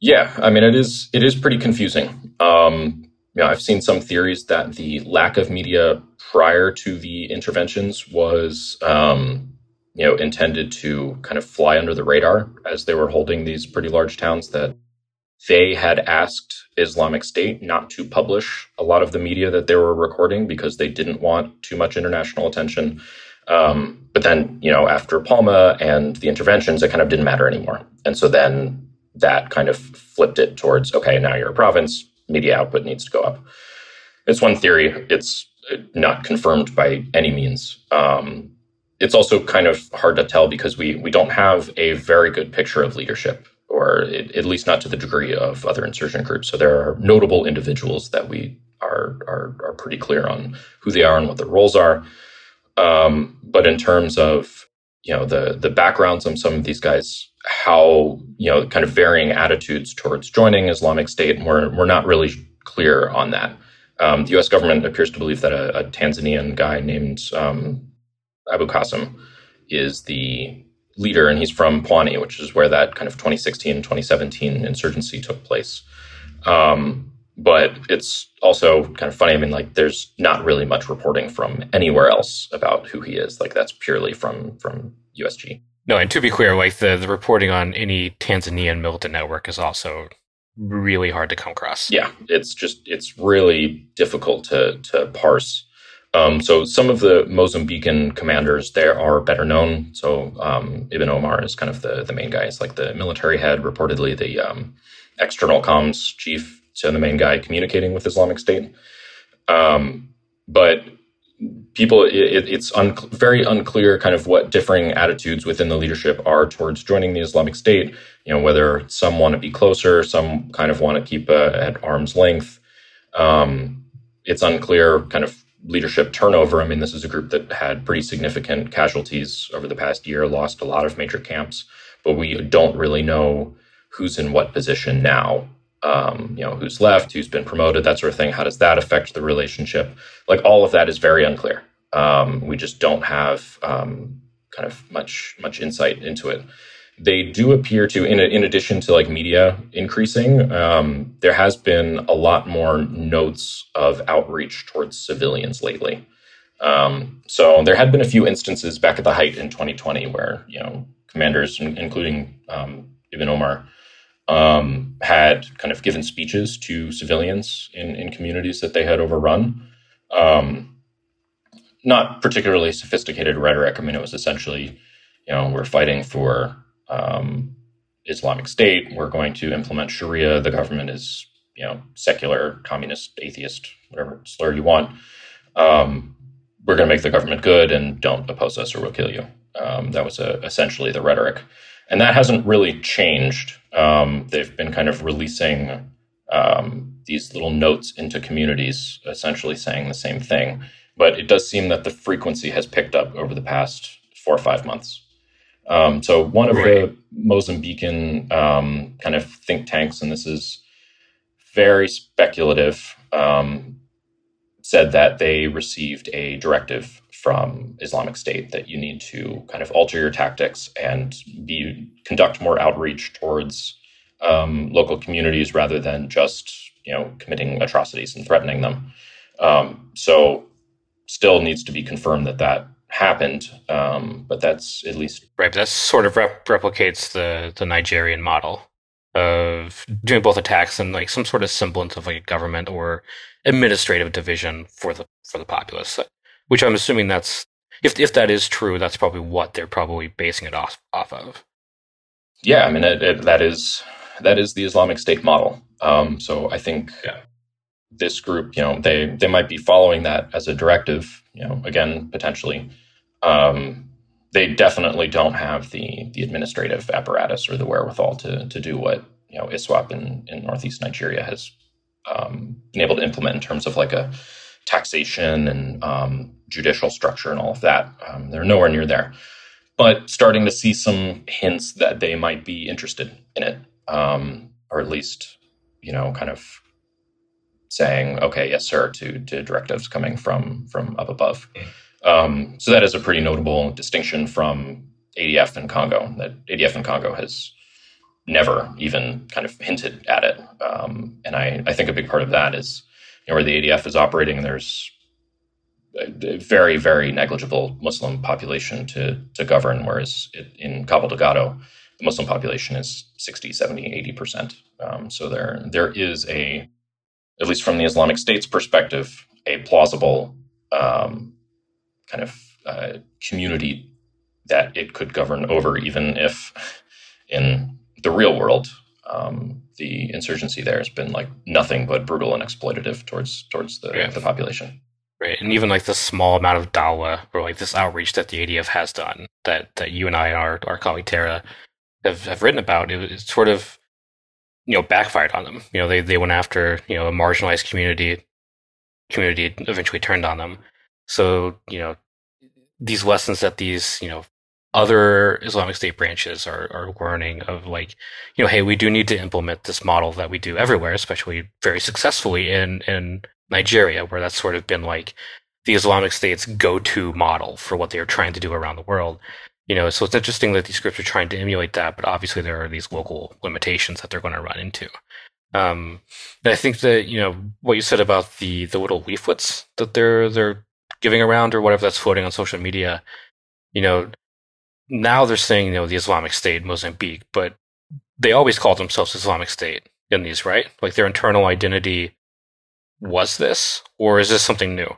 Yeah, I mean it is it is pretty confusing. Um, you know, I've seen some theories that the lack of media prior to the interventions was um, you know intended to kind of fly under the radar as they were holding these pretty large towns that they had asked Islamic State not to publish a lot of the media that they were recording because they didn't want too much international attention. Um, but then, you know, after Palma and the interventions, it kind of didn't matter anymore. And so then that kind of flipped it towards okay, now you're a province, media output needs to go up. It's one theory. It's not confirmed by any means. Um, it's also kind of hard to tell because we we don't have a very good picture of leadership, or it, at least not to the degree of other insurgent groups. So there are notable individuals that we are are, are pretty clear on who they are and what their roles are. Um, but in terms of you know the the backgrounds of some of these guys how you know kind of varying attitudes towards joining Islamic State, and we're we're not really clear on that. Um, the U.S. government appears to believe that a, a Tanzanian guy named um, Abu Qasim is the leader, and he's from Pwani, which is where that kind of 2016 2017 insurgency took place. Um, but it's also kind of funny. I mean, like, there's not really much reporting from anywhere else about who he is. Like, that's purely from from USG. No, and to be clear, like the, the reporting on any Tanzanian militant network is also really hard to come across. Yeah, it's just it's really difficult to to parse. Um, so some of the Mozambican commanders there are better known. So um, Ibn Omar is kind of the the main guy. It's like the military head, reportedly the um, external comms chief, so the main guy communicating with Islamic State. Um, but people it, it's un, very unclear kind of what differing attitudes within the leadership are towards joining the islamic state you know whether some want to be closer some kind of want to keep uh, at arm's length um, it's unclear kind of leadership turnover i mean this is a group that had pretty significant casualties over the past year lost a lot of major camps but we don't really know who's in what position now um, you know, who's left, who's been promoted, that sort of thing. How does that affect the relationship? Like all of that is very unclear. Um, we just don't have um, kind of much much insight into it. They do appear to, in, in addition to like media increasing, um, there has been a lot more notes of outreach towards civilians lately. Um, so there had been a few instances back at the height in 2020 where you know commanders, including um, Ibn Omar, um, had kind of given speeches to civilians in, in communities that they had overrun. Um, not particularly sophisticated rhetoric. I mean, it was essentially, you know, we're fighting for um, Islamic State. We're going to implement Sharia. The government is, you know, secular, communist, atheist, whatever slur you want. Um, we're going to make the government good and don't oppose us or we'll kill you. Um, that was uh, essentially the rhetoric. And that hasn't really changed um, they've been kind of releasing um, these little notes into communities, essentially saying the same thing. But it does seem that the frequency has picked up over the past four or five months. Um, so one of right. the Mozambican um, kind of think tanks, and this is very speculative, um, said that they received a directive from Islamic State that you need to kind of alter your tactics and be conduct more outreach towards um, local communities rather than just you know committing atrocities and threatening them. Um, so, still needs to be confirmed that that happened, um, but that's at least right. But that sort of rep- replicates the the Nigerian model of doing both attacks and like some sort of semblance of like a government or administrative division for the for the populace. Which I'm assuming that's if if that is true, that's probably what they're probably basing it off off of. Yeah, I mean it, it, that is that is the Islamic State model. Um, so I think yeah. this group, you know, they they might be following that as a directive. You know, again, potentially. Um, they definitely don't have the the administrative apparatus or the wherewithal to to do what you know ISWAP in, in northeast Nigeria has um, been able to implement in terms of like a taxation and um, judicial structure and all of that. Um, they're nowhere near there, but starting to see some hints that they might be interested in it, um, or at least you know, kind of saying, "Okay, yes, sir," to to directives coming from from up above. Mm. Um, so that is a pretty notable distinction from ADF and Congo. That ADF and Congo has never even kind of hinted at it, um, and I, I think a big part of that is you know, where the ADF is operating. There's a very very negligible Muslim population to to govern, whereas it, in Cabo Delgado, the Muslim population is 60, 70, 80 percent. Um, so there there is a at least from the Islamic State's perspective, a plausible um, kind of uh, community that it could govern over, even if in the real world um, the insurgency there has been like nothing but brutal and exploitative towards towards the, yeah. the population. Right, and even like the small amount of dawa or like this outreach that the ADF has done that that you and I and our, our colleague Tara have, have written about, it, it sort of you know backfired on them. You know, they they went after you know a marginalized community. Community eventually turned on them. So you know these lessons that these you know other Islamic State branches are are learning of like you know hey we do need to implement this model that we do everywhere, especially very successfully in in Nigeria where that's sort of been like the Islamic State's go-to model for what they're trying to do around the world. You know, so it's interesting that these groups are trying to emulate that, but obviously there are these local limitations that they're going to run into. Um, and I think that you know what you said about the the little leaflets that they're they're giving around or whatever that's floating on social media. You know, now they're saying you know the Islamic State Mozambique, but they always called themselves Islamic State in these, right? Like their internal identity was this, or is this something new?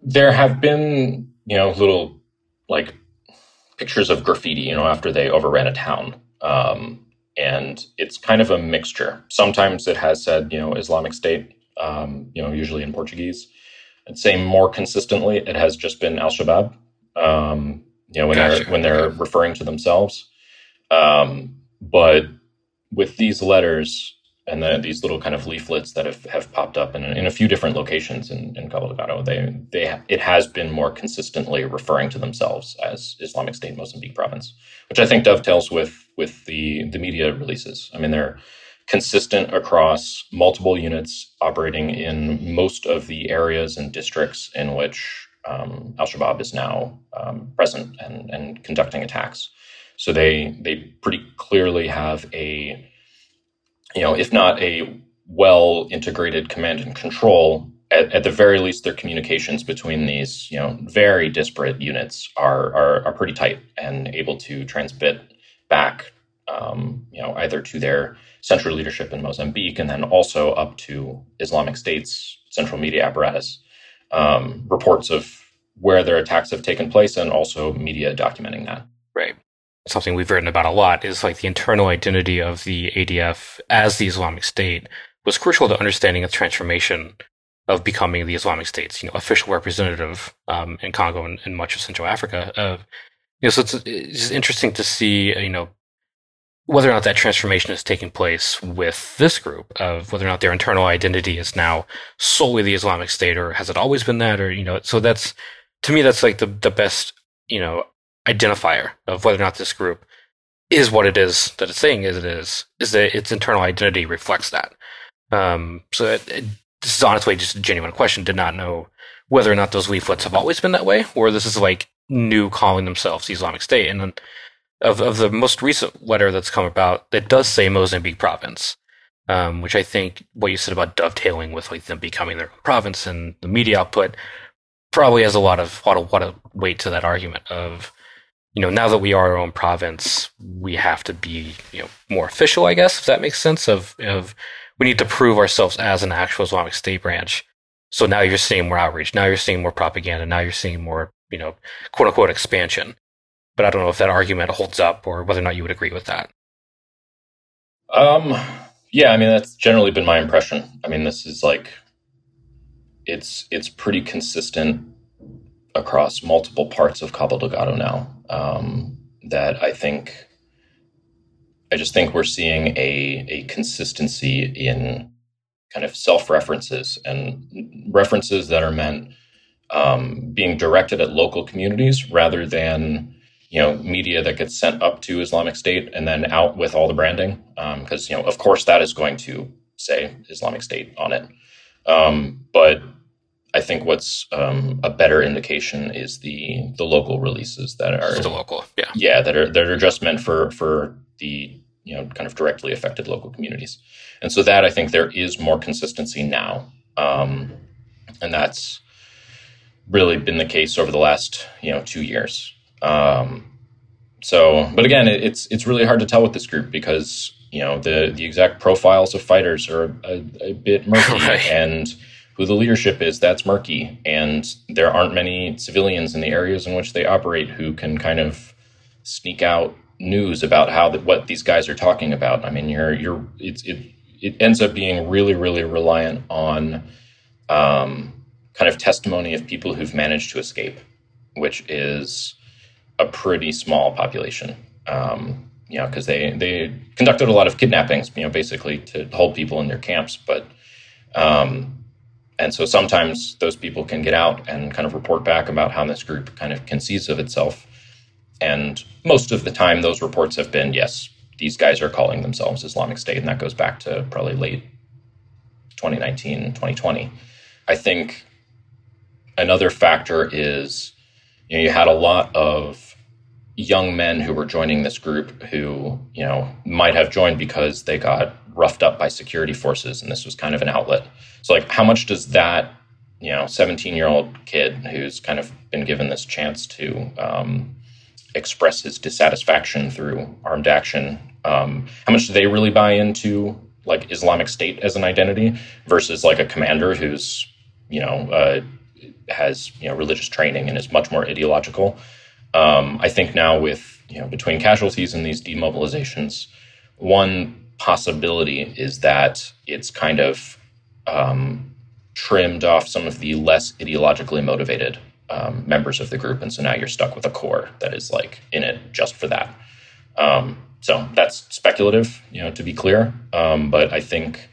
There have been you know, little like pictures of graffiti, you know, after they overran a town. Um, and it's kind of a mixture. Sometimes it has said, you know, Islamic State, um, you know, usually in Portuguese. I'd say more consistently, it has just been Al Shabaab. Um, you know, when gotcha. they're when they're referring to themselves. Um, but with these letters, and the, these little kind of leaflets that have, have popped up in, in a few different locations in, in Cabo Delgado, they, they, it has been more consistently referring to themselves as Islamic State Mozambique province, which I think dovetails with, with the, the media releases. I mean, they're consistent across multiple units operating in most of the areas and districts in which um, Al Shabaab is now um, present and, and conducting attacks. So they, they pretty clearly have a you know, if not a well integrated command and control, at, at, the very least, their communications between these, you know, very disparate units are are, are pretty tight and able to transmit back, um, you know, either to their central leadership in Mozambique and then also up to Islamic State's central media apparatus, um, reports of where their attacks have taken place and also media documenting that. Right something we've written about a lot is like the internal identity of the ADF as the Islamic State was crucial to understanding its transformation of becoming the Islamic State's you know official representative um, in Congo and, and, much of Central Africa. Uh, you know, so it's, it's interesting to see you know whether or not that transformation is taking place with this group of whether or not their internal identity is now solely the Islamic State or has it always been that or you know so that's to me that's like the the best you know identifier of whether or not this group is what it is that it's saying is it is, is that its internal identity reflects that. Um, so it, it, this is honestly just a genuine question. Did not know whether or not those leaflets have always been that way, or this is like new calling themselves the Islamic State. And then of, of the most recent letter that's come about, it does say Mozambique province, um, which I think what you said about dovetailing with like them becoming their province and the media output probably has a lot of lot of, lot of weight to that argument of you know now that we are our own province we have to be you know more official i guess if that makes sense of of we need to prove ourselves as an actual islamic state branch. So now you're seeing more outreach. Now you're seeing more propaganda. Now you're seeing more you know quote unquote expansion. But i don't know if that argument holds up or whether or not you would agree with that. Um yeah i mean that's generally been my impression. I mean this is like it's it's pretty consistent across multiple parts of Cabo Delgado now. Um, that I think, I just think we're seeing a a consistency in kind of self references and references that are meant um, being directed at local communities rather than you know media that gets sent up to Islamic State and then out with all the branding because um, you know of course that is going to say Islamic State on it, um, but I think what's um, a better indication is the the local releases that are the local, yeah, yeah, that are that are just meant for for the you know kind of directly affected local communities, and so that I think there is more consistency now, um, and that's really been the case over the last you know two years. Um, so, but again, it, it's it's really hard to tell with this group because you know the the exact profiles of fighters are a, a bit murky right. and who the leadership is, that's murky. And there aren't many civilians in the areas in which they operate who can kind of sneak out news about how that what these guys are talking about. I mean, you're you're it's it it ends up being really really reliant on um, kind of testimony of people who've managed to escape, which is a pretty small population. Um, you know, because they they conducted a lot of kidnappings, you know, basically to hold people in their camps, but um, and so sometimes those people can get out and kind of report back about how this group kind of conceives of itself. And most of the time, those reports have been yes, these guys are calling themselves Islamic State. And that goes back to probably late 2019, 2020. I think another factor is you, know, you had a lot of young men who were joining this group who, you know, might have joined because they got roughed up by security forces and this was kind of an outlet. So like how much does that, you know, 17 year old kid who's kind of been given this chance to um, express his dissatisfaction through armed action, um, how much do they really buy into like Islamic State as an identity versus like a commander who's, you know, uh, has, you know, religious training and is much more ideological. Um, I think now with, you know, between casualties and these demobilizations, one possibility is that it's kind of um, trimmed off some of the less ideologically motivated um, members of the group, and so now you're stuck with a core that is like in it just for that. Um, so that's speculative, you know, to be clear. Um, but I think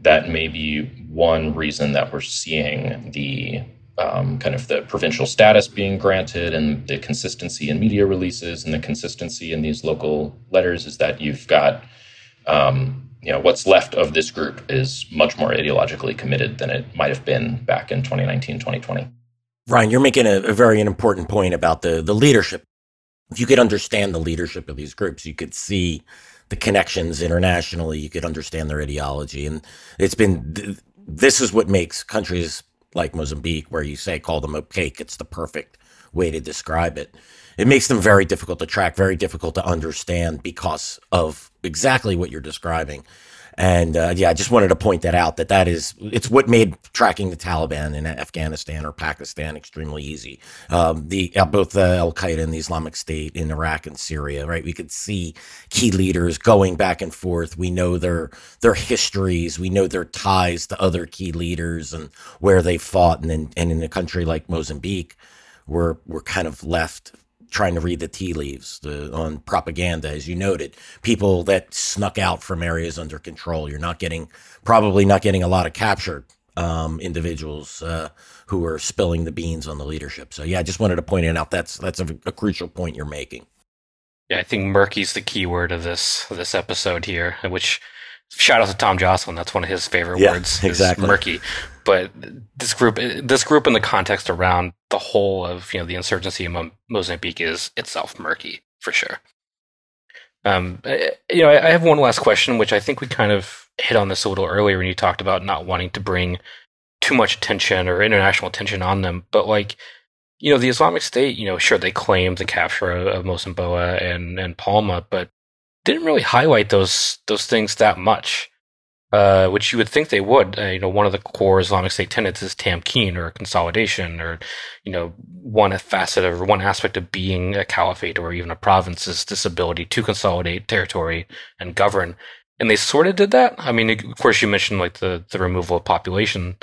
that may be one reason that we're seeing the um, kind of the provincial status being granted and the consistency in media releases and the consistency in these local letters is that you've got um, you know what's left of this group is much more ideologically committed than it might have been back in 2019 2020 ryan you're making a, a very important point about the the leadership. If you could understand the leadership of these groups you could see the connections internationally you could understand their ideology and it's been this is what makes countries like mozambique where you say call them opaque it's the perfect way to describe it it makes them very difficult to track, very difficult to understand because of exactly what you're describing. And uh, yeah, I just wanted to point that out that that is it's what made tracking the Taliban in Afghanistan or Pakistan extremely easy. Um, the uh, both the Al Qaeda and the Islamic State in Iraq and Syria, right? We could see key leaders going back and forth. We know their their histories. We know their ties to other key leaders and where they fought. And then and in a country like Mozambique, we're we're kind of left trying to read the tea leaves the, on propaganda, as you noted. People that snuck out from areas under control. You're not getting, probably not getting a lot of captured um, individuals uh, who are spilling the beans on the leadership. So yeah, I just wanted to point it out. That's that's a, a crucial point you're making. Yeah, I think murky's the key word of this this episode here, which shout out to Tom Joscelyn. That's one of his favorite Yeah, words. exactly. Murky. But this group, this group in the context around the whole of you know the insurgency in Mo- Mozambique is itself murky for sure. Um, you know, I have one last question, which I think we kind of hit on this a little earlier when you talked about not wanting to bring too much attention or international attention on them. But like, you know, the Islamic State, you know, sure they claimed the capture of, Mocimboa and and Palma, but didn't really highlight those those things that much. Uh, which you would think they would. Uh, you know, one of the core Islamic State tenets is tamkeen or consolidation, or you know, one facet or one aspect of being a caliphate or even a province is this ability to consolidate territory and govern. And they sort of did that. I mean, of course, you mentioned like the the removal of population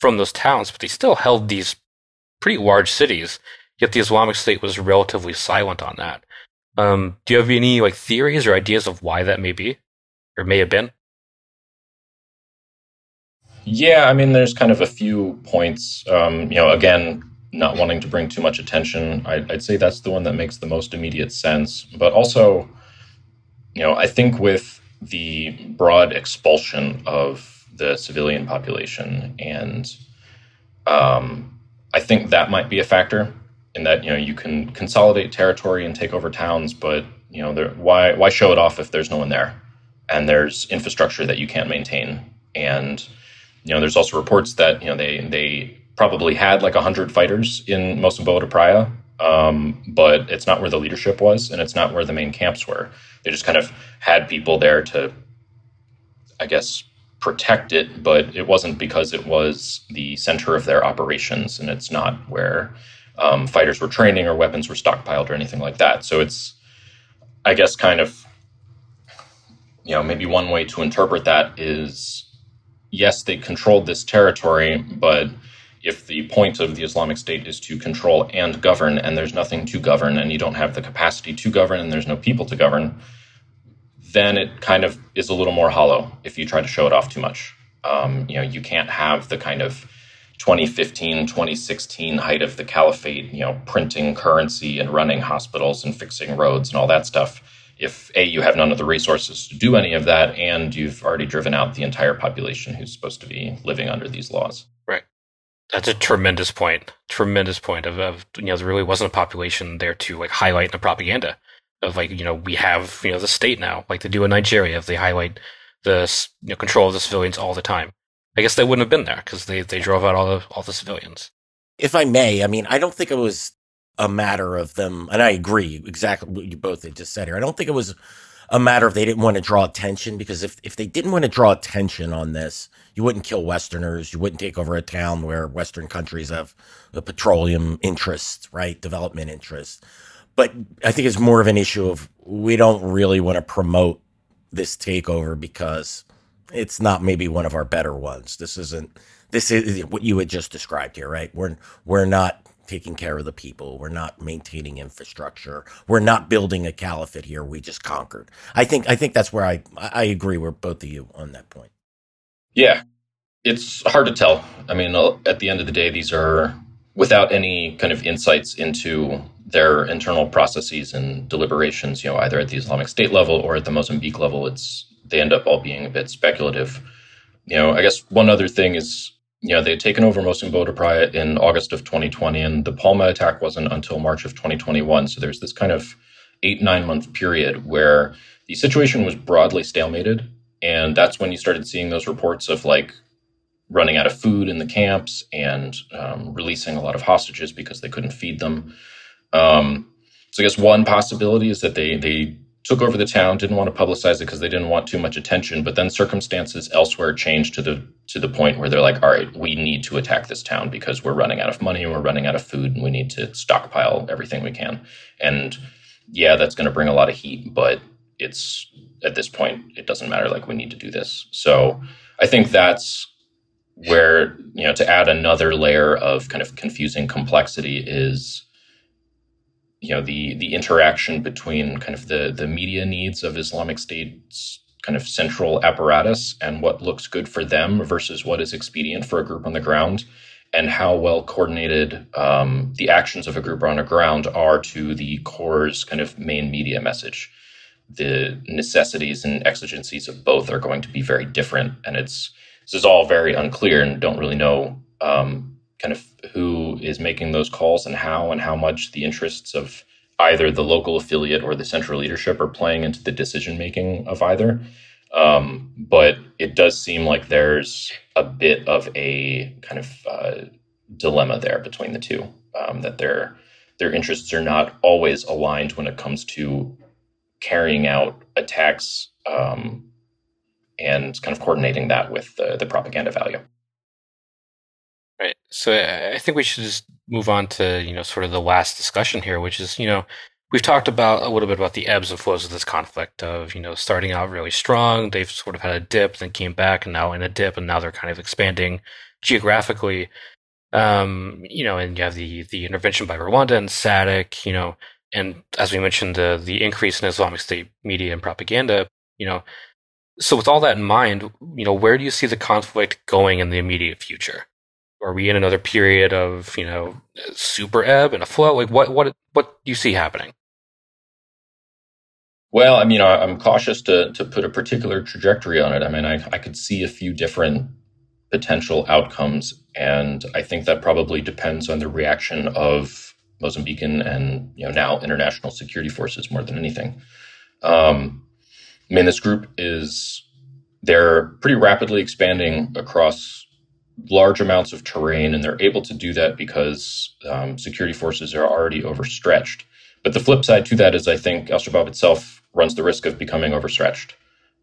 from those towns, but they still held these pretty large cities. Yet the Islamic State was relatively silent on that. Um, do you have any like theories or ideas of why that may be, or may have been? Yeah, I mean, there's kind of a few points. Um, you know, again, not wanting to bring too much attention, I'd, I'd say that's the one that makes the most immediate sense. But also, you know, I think with the broad expulsion of the civilian population, and um, I think that might be a factor in that you know you can consolidate territory and take over towns, but you know, there, why why show it off if there's no one there, and there's infrastructure that you can't maintain, and you know, there's also reports that you know they they probably had like hundred fighters in Mocimboa de Praia, um, but it's not where the leadership was, and it's not where the main camps were. They just kind of had people there to, I guess, protect it, but it wasn't because it was the center of their operations, and it's not where um, fighters were training or weapons were stockpiled or anything like that. So it's, I guess, kind of, you know, maybe one way to interpret that is yes, they controlled this territory, but if the point of the Islamic State is to control and govern, and there's nothing to govern, and you don't have the capacity to govern, and there's no people to govern, then it kind of is a little more hollow if you try to show it off too much. Um, you know, you can't have the kind of 2015, 2016 height of the caliphate, you know, printing currency and running hospitals and fixing roads and all that stuff if a you have none of the resources to do any of that and you've already driven out the entire population who's supposed to be living under these laws. Right. That's a tremendous point. Tremendous point of, of you know there really wasn't a population there to like highlight the propaganda of like you know we have you know the state now. Like they do in nigeria if they highlight the you know, control of the civilians all the time. I guess they wouldn't have been there because they, they drove out all the all the civilians. If i may i mean i don't think it was a matter of them, and I agree exactly what you both had just said here. I don't think it was a matter of they didn't want to draw attention because if, if they didn't want to draw attention on this, you wouldn't kill Westerners. You wouldn't take over a town where Western countries have a petroleum interest, right? Development interest. But I think it's more of an issue of we don't really want to promote this takeover because it's not maybe one of our better ones. This isn't this is what you had just described here, right? We're we're not taking care of the people. We're not maintaining infrastructure. We're not building a caliphate here. We just conquered. I think I think that's where I I agree with both of you on that point. Yeah, it's hard to tell. I mean, uh, at the end of the day, these are without any kind of insights into their internal processes and deliberations. You know, either at the Islamic State level or at the Mozambique level, it's they end up all being a bit speculative. You know, I guess one other thing is know, they had taken over Mocimboa de Praia in August of 2020, and the Palma attack wasn't until March of 2021. So there's this kind of eight, nine month period where the situation was broadly stalemated. And that's when you started seeing those reports of like running out of food in the camps and um, releasing a lot of hostages because they couldn't feed them. Um, so I guess one possibility is that they they took over the town, didn't want to publicize it because they didn't want too much attention. But then circumstances elsewhere changed to the to the point where they're like, all right, we need to attack this town because we're running out of money and we're running out of food and we need to stockpile everything we can. And yeah, that's going to bring a lot of heat, but it's at this point it doesn't matter. Like we need to do this. So I think that's where you know to add another layer of kind of confusing complexity is you know the the interaction between kind of the the media needs of Islamic State's kind of central apparatus and what looks good for them versus what is expedient for a group on the ground, and how well coordinated um, the actions of a group on the ground are to the core's kind of main media message. the necessities and exigencies of both are going to be very different, and it's this is all very unclear and don't really know um, kind of who is making those calls and how and how much the interests of either the local affiliate or the central leadership are playing into the decision making of either. Um, but it does seem like there's a bit of a kind of uh, dilemma there between the two. Um, that their their interests are not always aligned when it comes to carrying out attacks um, and kind of coordinating that with the, the propaganda value. Right. So I think we should just move on to you know sort of the last discussion here, which is you know we've talked about a little bit about the ebbs and flows of this conflict of you know starting out really strong they've sort of had a dip then came back and now in a dip and now they're kind of expanding geographically. Um, you know and you have the the intervention by rwanda and sadc you know and as we mentioned the the increase in islamic state media and propaganda you know. So with all that in mind you know where do you see the conflict going in the immediate future are we in another period of you know super ebb and a flow like what what what do you see happening well, I mean, I'm cautious to to put a particular trajectory on it. I mean, I, I could see a few different potential outcomes, and I think that probably depends on the reaction of Mozambican and you know now international security forces more than anything. Um, I mean, this group is they're pretty rapidly expanding across large amounts of terrain, and they're able to do that because um, security forces are already overstretched. But the flip side to that is, I think Al Shabaab itself runs the risk of becoming overstretched.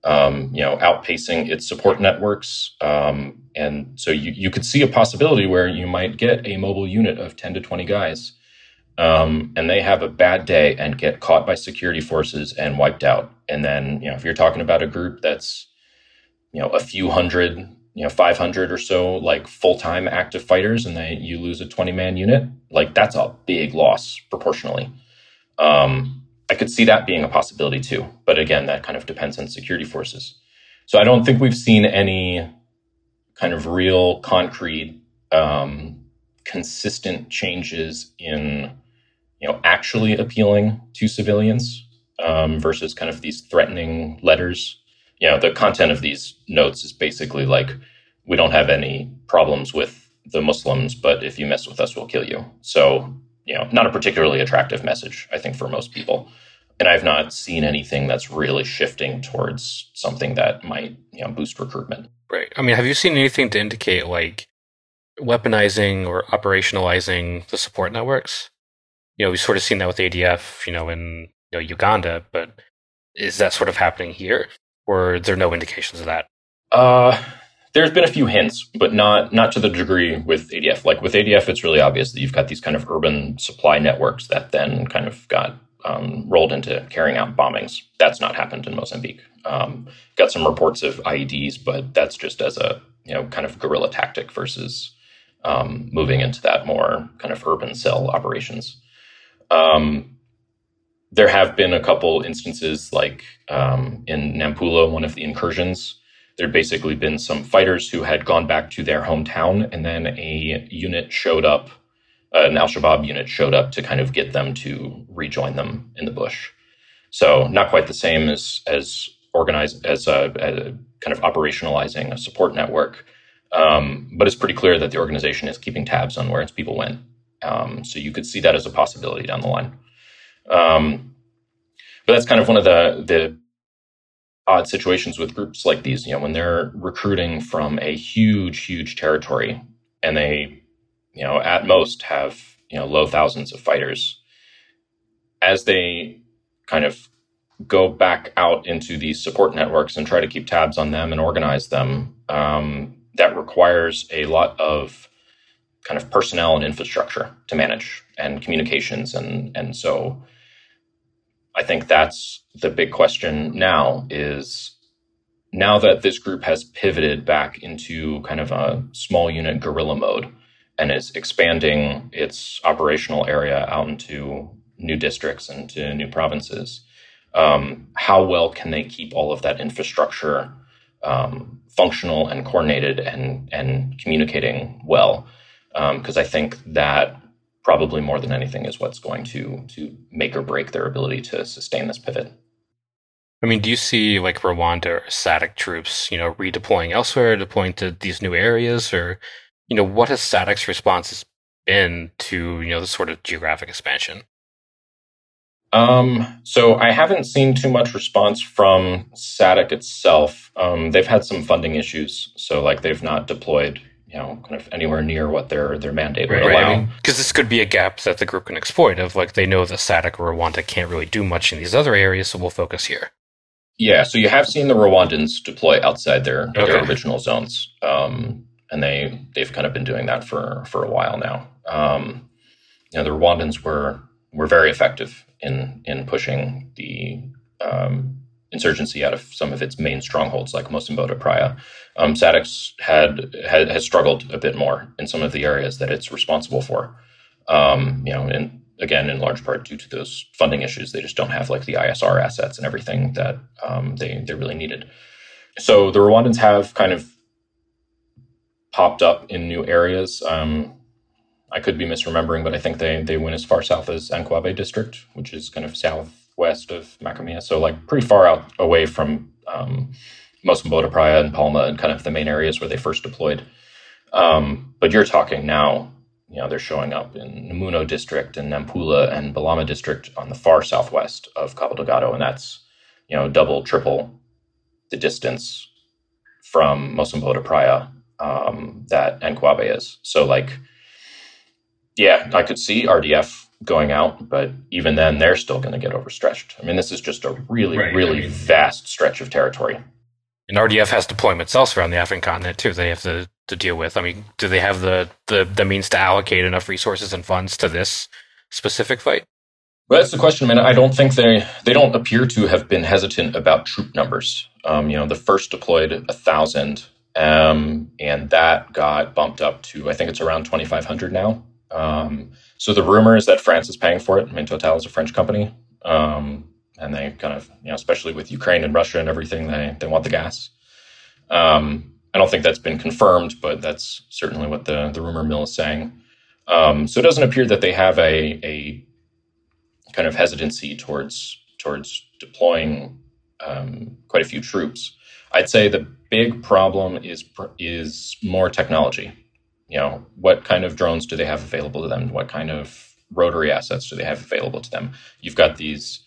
Um, you know, outpacing its support networks. Um, and so you, you could see a possibility where you might get a mobile unit of 10 to 20 guys, um, and they have a bad day and get caught by security forces and wiped out. And then, you know, if you're talking about a group that's, you know, a few hundred, you know, 500 or so, like full time active fighters, and they you lose a 20 man unit, like that's a big loss proportionally. Um, I could see that being a possibility too. But again, that kind of depends on security forces. So I don't think we've seen any kind of real concrete, um, consistent changes in, you know, actually appealing to civilians um, versus kind of these threatening letters. You know, the content of these notes is basically like, we don't have any problems with the Muslims, but if you mess with us, we'll kill you. So you know, not a particularly attractive message, I think, for most people. And I've not seen anything that's really shifting towards something that might, you know, boost recruitment. Right. I mean, have you seen anything to indicate like weaponizing or operationalizing the support networks? You know, we've sort of seen that with ADF, you know, in you know, Uganda, but is that sort of happening here, or are there no indications of that? Uh, there's been a few hints, but not not to the degree with ADF. Like with ADF, it's really obvious that you've got these kind of urban supply networks that then kind of got um, rolled into carrying out bombings. That's not happened in Mozambique. Um, got some reports of IEDs, but that's just as a you know kind of guerrilla tactic versus um, moving into that more kind of urban cell operations. Um, there have been a couple instances, like um, in Nampula, one of the incursions there'd basically been some fighters who had gone back to their hometown, and then a unit showed up, uh, an Al Shabaab unit showed up to kind of get them to rejoin them in the bush. So not quite the same as as organized as a, a kind of operationalizing a support network, um, but it's pretty clear that the organization is keeping tabs on where its people went. Um, so you could see that as a possibility down the line. Um, but that's kind of one of the the odd situations with groups like these, you know, when they're recruiting from a huge, huge territory and they, you know, at most have, you know, low thousands of fighters, as they kind of go back out into these support networks and try to keep tabs on them and organize them, um, that requires a lot of kind of personnel and infrastructure to manage and communications and and so I think that's the big question now is now that this group has pivoted back into kind of a small unit guerrilla mode and is expanding its operational area out into new districts and to new provinces, um, how well can they keep all of that infrastructure um, functional and coordinated and and communicating well? Because um, I think that probably more than anything is what's going to to make or break their ability to sustain this pivot. I mean, do you see like Rwanda or SADC troops, you know, redeploying elsewhere, deploying to these new areas, or you know, what has SADC's responses been to you know the sort of geographic expansion? Um, so I haven't seen too much response from SADC itself. Um, they've had some funding issues, so like they've not deployed, you know, kind of anywhere near what their their mandate would allow. Because this could be a gap that the group can exploit. Of like they know that SADC or Rwanda can't really do much in these other areas, so we'll focus here. Yeah, so you have seen the Rwandans deploy outside their okay. their original zones, um, and they they've kind of been doing that for for a while now. Um, you know, the Rwandans were were very effective in in pushing the um, insurgency out of some of its main strongholds, like Mocimboa Praia. Um, SADC's had, had has struggled a bit more in some of the areas that it's responsible for. Um, you know, and again, in large part due to those funding issues. They just don't have like the ISR assets and everything that um, they they really needed. So the Rwandans have kind of popped up in new areas. Um, I could be misremembering, but I think they they went as far south as Ancuabe district, which is kind of southwest of Macomia. So like pretty far out away from um, Mocimboa Praia and Palma and kind of the main areas where they first deployed. Um, but you're talking now you know, they're showing up in Namuno district and Nampula and Balama district on the far southwest of Cabo Delgado. And that's, you know, double, triple the distance from Mocimboa Praia um, that Ancuabe is. So, like, yeah, I could see RDF going out, but even then, they're still going to get overstretched. I mean, this is just a really, right. really I mean, vast stretch of territory. And RDF has deployments elsewhere on the African continent too. They have to, to deal with. I mean, do they have the, the, the means to allocate enough resources and funds to this specific fight? Well, that's the question. I mean, I don't think they they don't appear to have been hesitant about troop numbers. Um, you know, the first deployed a thousand, um, and that got bumped up to I think it's around twenty five hundred now. Um, so the rumor is that France is paying for it. I mean, Total is a French company. Um, and they kind of you know especially with Ukraine and Russia and everything they they want the gas. Um, I don't think that's been confirmed, but that's certainly what the the rumor mill is saying. Um, so it doesn't appear that they have a a kind of hesitancy towards towards deploying um, quite a few troops. I'd say the big problem is is more technology. You know, what kind of drones do they have available to them? What kind of rotary assets do they have available to them? You've got these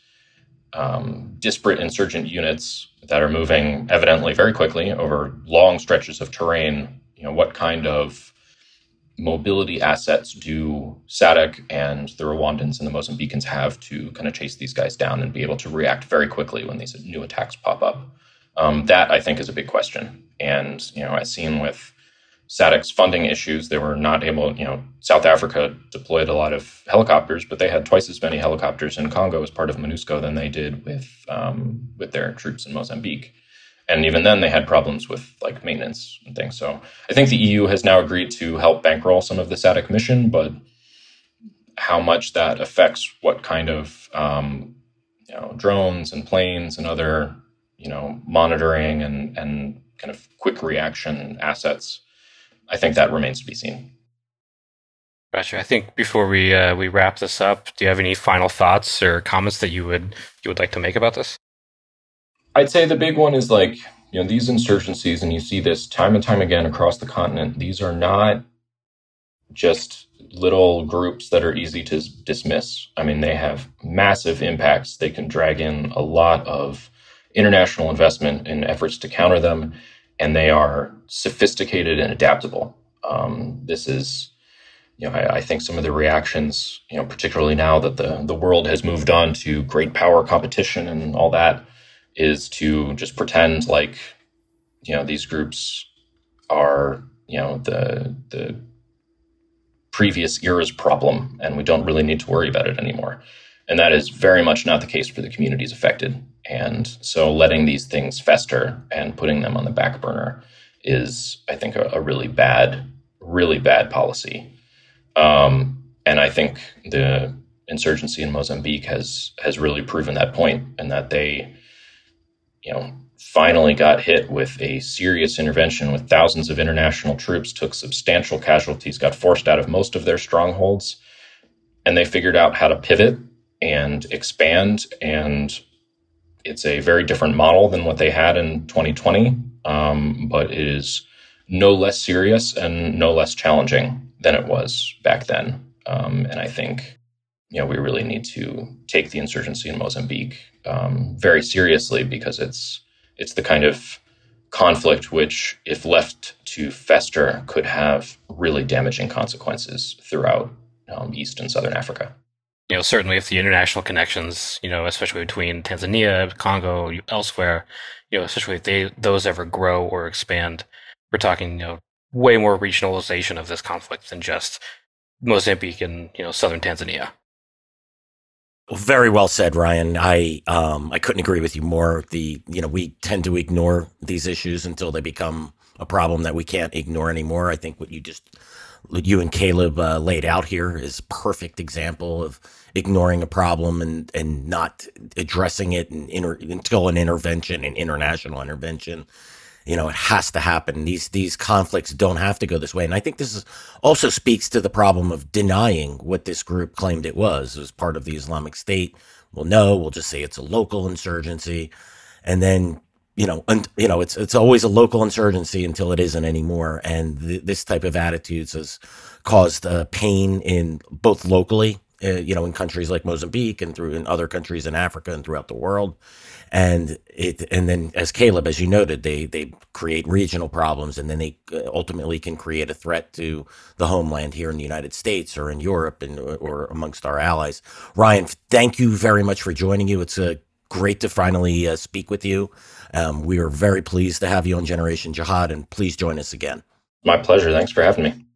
um, disparate insurgent units that are moving evidently very quickly over long stretches of terrain. You know, what kind of mobility assets do SADC and the Rwandans and the Mozambicans have to kind of chase these guys down and be able to react very quickly when these new attacks pop up? Um, that I think is a big question. And you know, as seen with SADC's funding issues, they were not able, you know, South Africa deployed a lot of helicopters, but they had twice as many helicopters in Congo as part of MONUSCO than they did with um, with their troops in Mozambique. And even then, they had problems with like maintenance and things. So I think the EU has now agreed to help bankroll some of the SADC mission, but how much that affects what kind of um, you know drones and planes and other you know monitoring and and kind of quick reaction assets I think that remains to be seen. Gotcha. I think before we uh, we wrap this up, do you have any final thoughts or comments that you would you would like to make about this? I'd say the big one is like you know these insurgencies, and you see this time and time again across the continent. These are not just little groups that are easy to dismiss. I mean, they have massive impacts. They can drag in a lot of international investment in efforts to counter them and they are sophisticated and adaptable. Um, this is, you know, I, I, think some of the reactions, you know, particularly now that the the world has moved on to great power competition and all that, is to just pretend like, you know, these groups are, you know, the the previous era's problem, and we don't really need to worry about it anymore. And that is very much not the case for the communities affected. And so letting these things fester and putting them on the back burner is, I think, a, a really bad, really bad policy. Um, and I think the insurgency in Mozambique has has really proven that point, and that they, you know, finally got hit with a serious intervention with thousands of international troops, took substantial casualties, got forced out of most of their strongholds, and they figured out how to pivot and expand and it's a very different model than what they had in 2020, um, but it is no less serious and no less challenging than it was back then. Um, and I think, you know, we really need to take the insurgency in Mozambique um, very seriously because it's it's the kind of conflict which, if left to fester, could have really damaging consequences throughout um, East and Southern Africa you know, certainly if the international connections, you know, especially between Tanzania, Congo, elsewhere, you know, especially if they those ever grow or expand, we're talking, you know, way more regionalization of this conflict than just Mozambique and you know southern Tanzania. Very well said, Ryan. I um, I couldn't agree with you more. The you know we tend to ignore these issues until they become a problem that we can't ignore anymore. I think what you just you and Caleb uh, laid out here is perfect example of ignoring a problem and and not addressing it and inter- until an intervention, an international intervention. You know, it has to happen. These these conflicts don't have to go this way. And I think this is also speaks to the problem of denying what this group claimed it was as part of the Islamic State. Well, no, we'll just say it's a local insurgency, and then you know, un, you know, it's it's always a local insurgency until it isn't anymore. And th- this type of attitudes has caused uh, pain in both locally uh, you know, in countries like Mozambique and through in other countries in Africa and throughout the world. And it, and then as Caleb, as you noted, they they create regional problems, and then they uh, ultimately can create a threat to the homeland here in the United States or in Europe and or amongst our allies. Ryan, thank you very much for joining you. It's a uh, great to finally uh, speak with you. Um, we are very pleased to have you on Generation Jihad, and please join us again. My pleasure. Thanks for having me.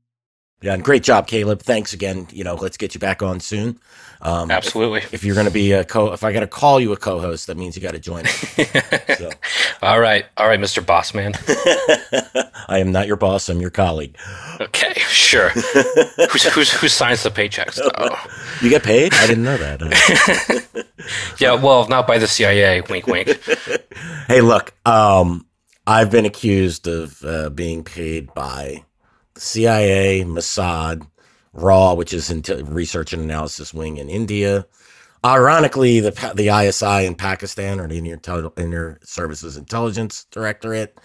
Yeah, and great job, Caleb. Thanks again. You know, let's get you back on soon. Um, Absolutely. If, if you're going to be a co, if I got to call you a co-host, that means you got to join so. All right, all right, Mr. Boss Man. I am not your boss. I'm your colleague. Okay, sure. who's, who's, who signs the paychecks though? You get paid? I didn't know that. yeah, well, not by the CIA. Wink, wink. hey, look. Um, I've been accused of uh, being paid by CIA, Mossad, RAW, which is into Research and Analysis Wing in India. Ironically, the the ISI in Pakistan, or the Inter, Inter Services Intelligence Directorate,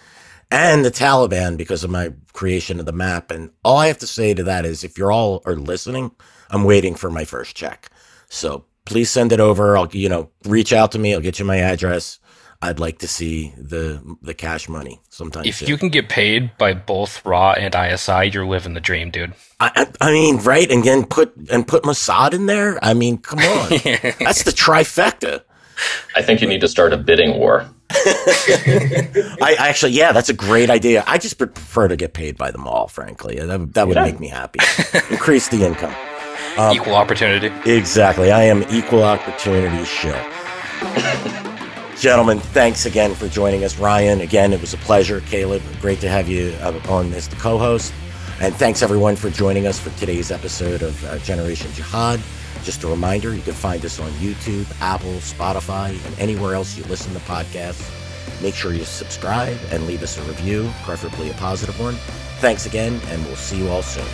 and the Taliban because of my creation of the map. And all I have to say to that is, if you're all are listening, I'm waiting for my first check. So please send it over. I'll you know reach out to me. I'll get you my address. I'd like to see the the cash money sometime. If soon. you can get paid by both Raw and ISI, you're living the dream, dude. I, I mean, right? And then put and put Mossad in there. I mean, come on, that's the trifecta. I think you need to start a bidding war. I actually, yeah, that's a great idea. I just prefer to get paid by them all, frankly. That, that would yeah. make me happy. Increase the income. Um, equal opportunity. Exactly. I am equal opportunity shill. Gentlemen, thanks again for joining us. Ryan, again, it was a pleasure. Caleb, great to have you uh, on as the co host. And thanks everyone for joining us for today's episode of uh, Generation Jihad. Just a reminder, you can find us on YouTube, Apple, Spotify, and anywhere else you listen to podcasts. Make sure you subscribe and leave us a review, preferably a positive one. Thanks again, and we'll see you all soon.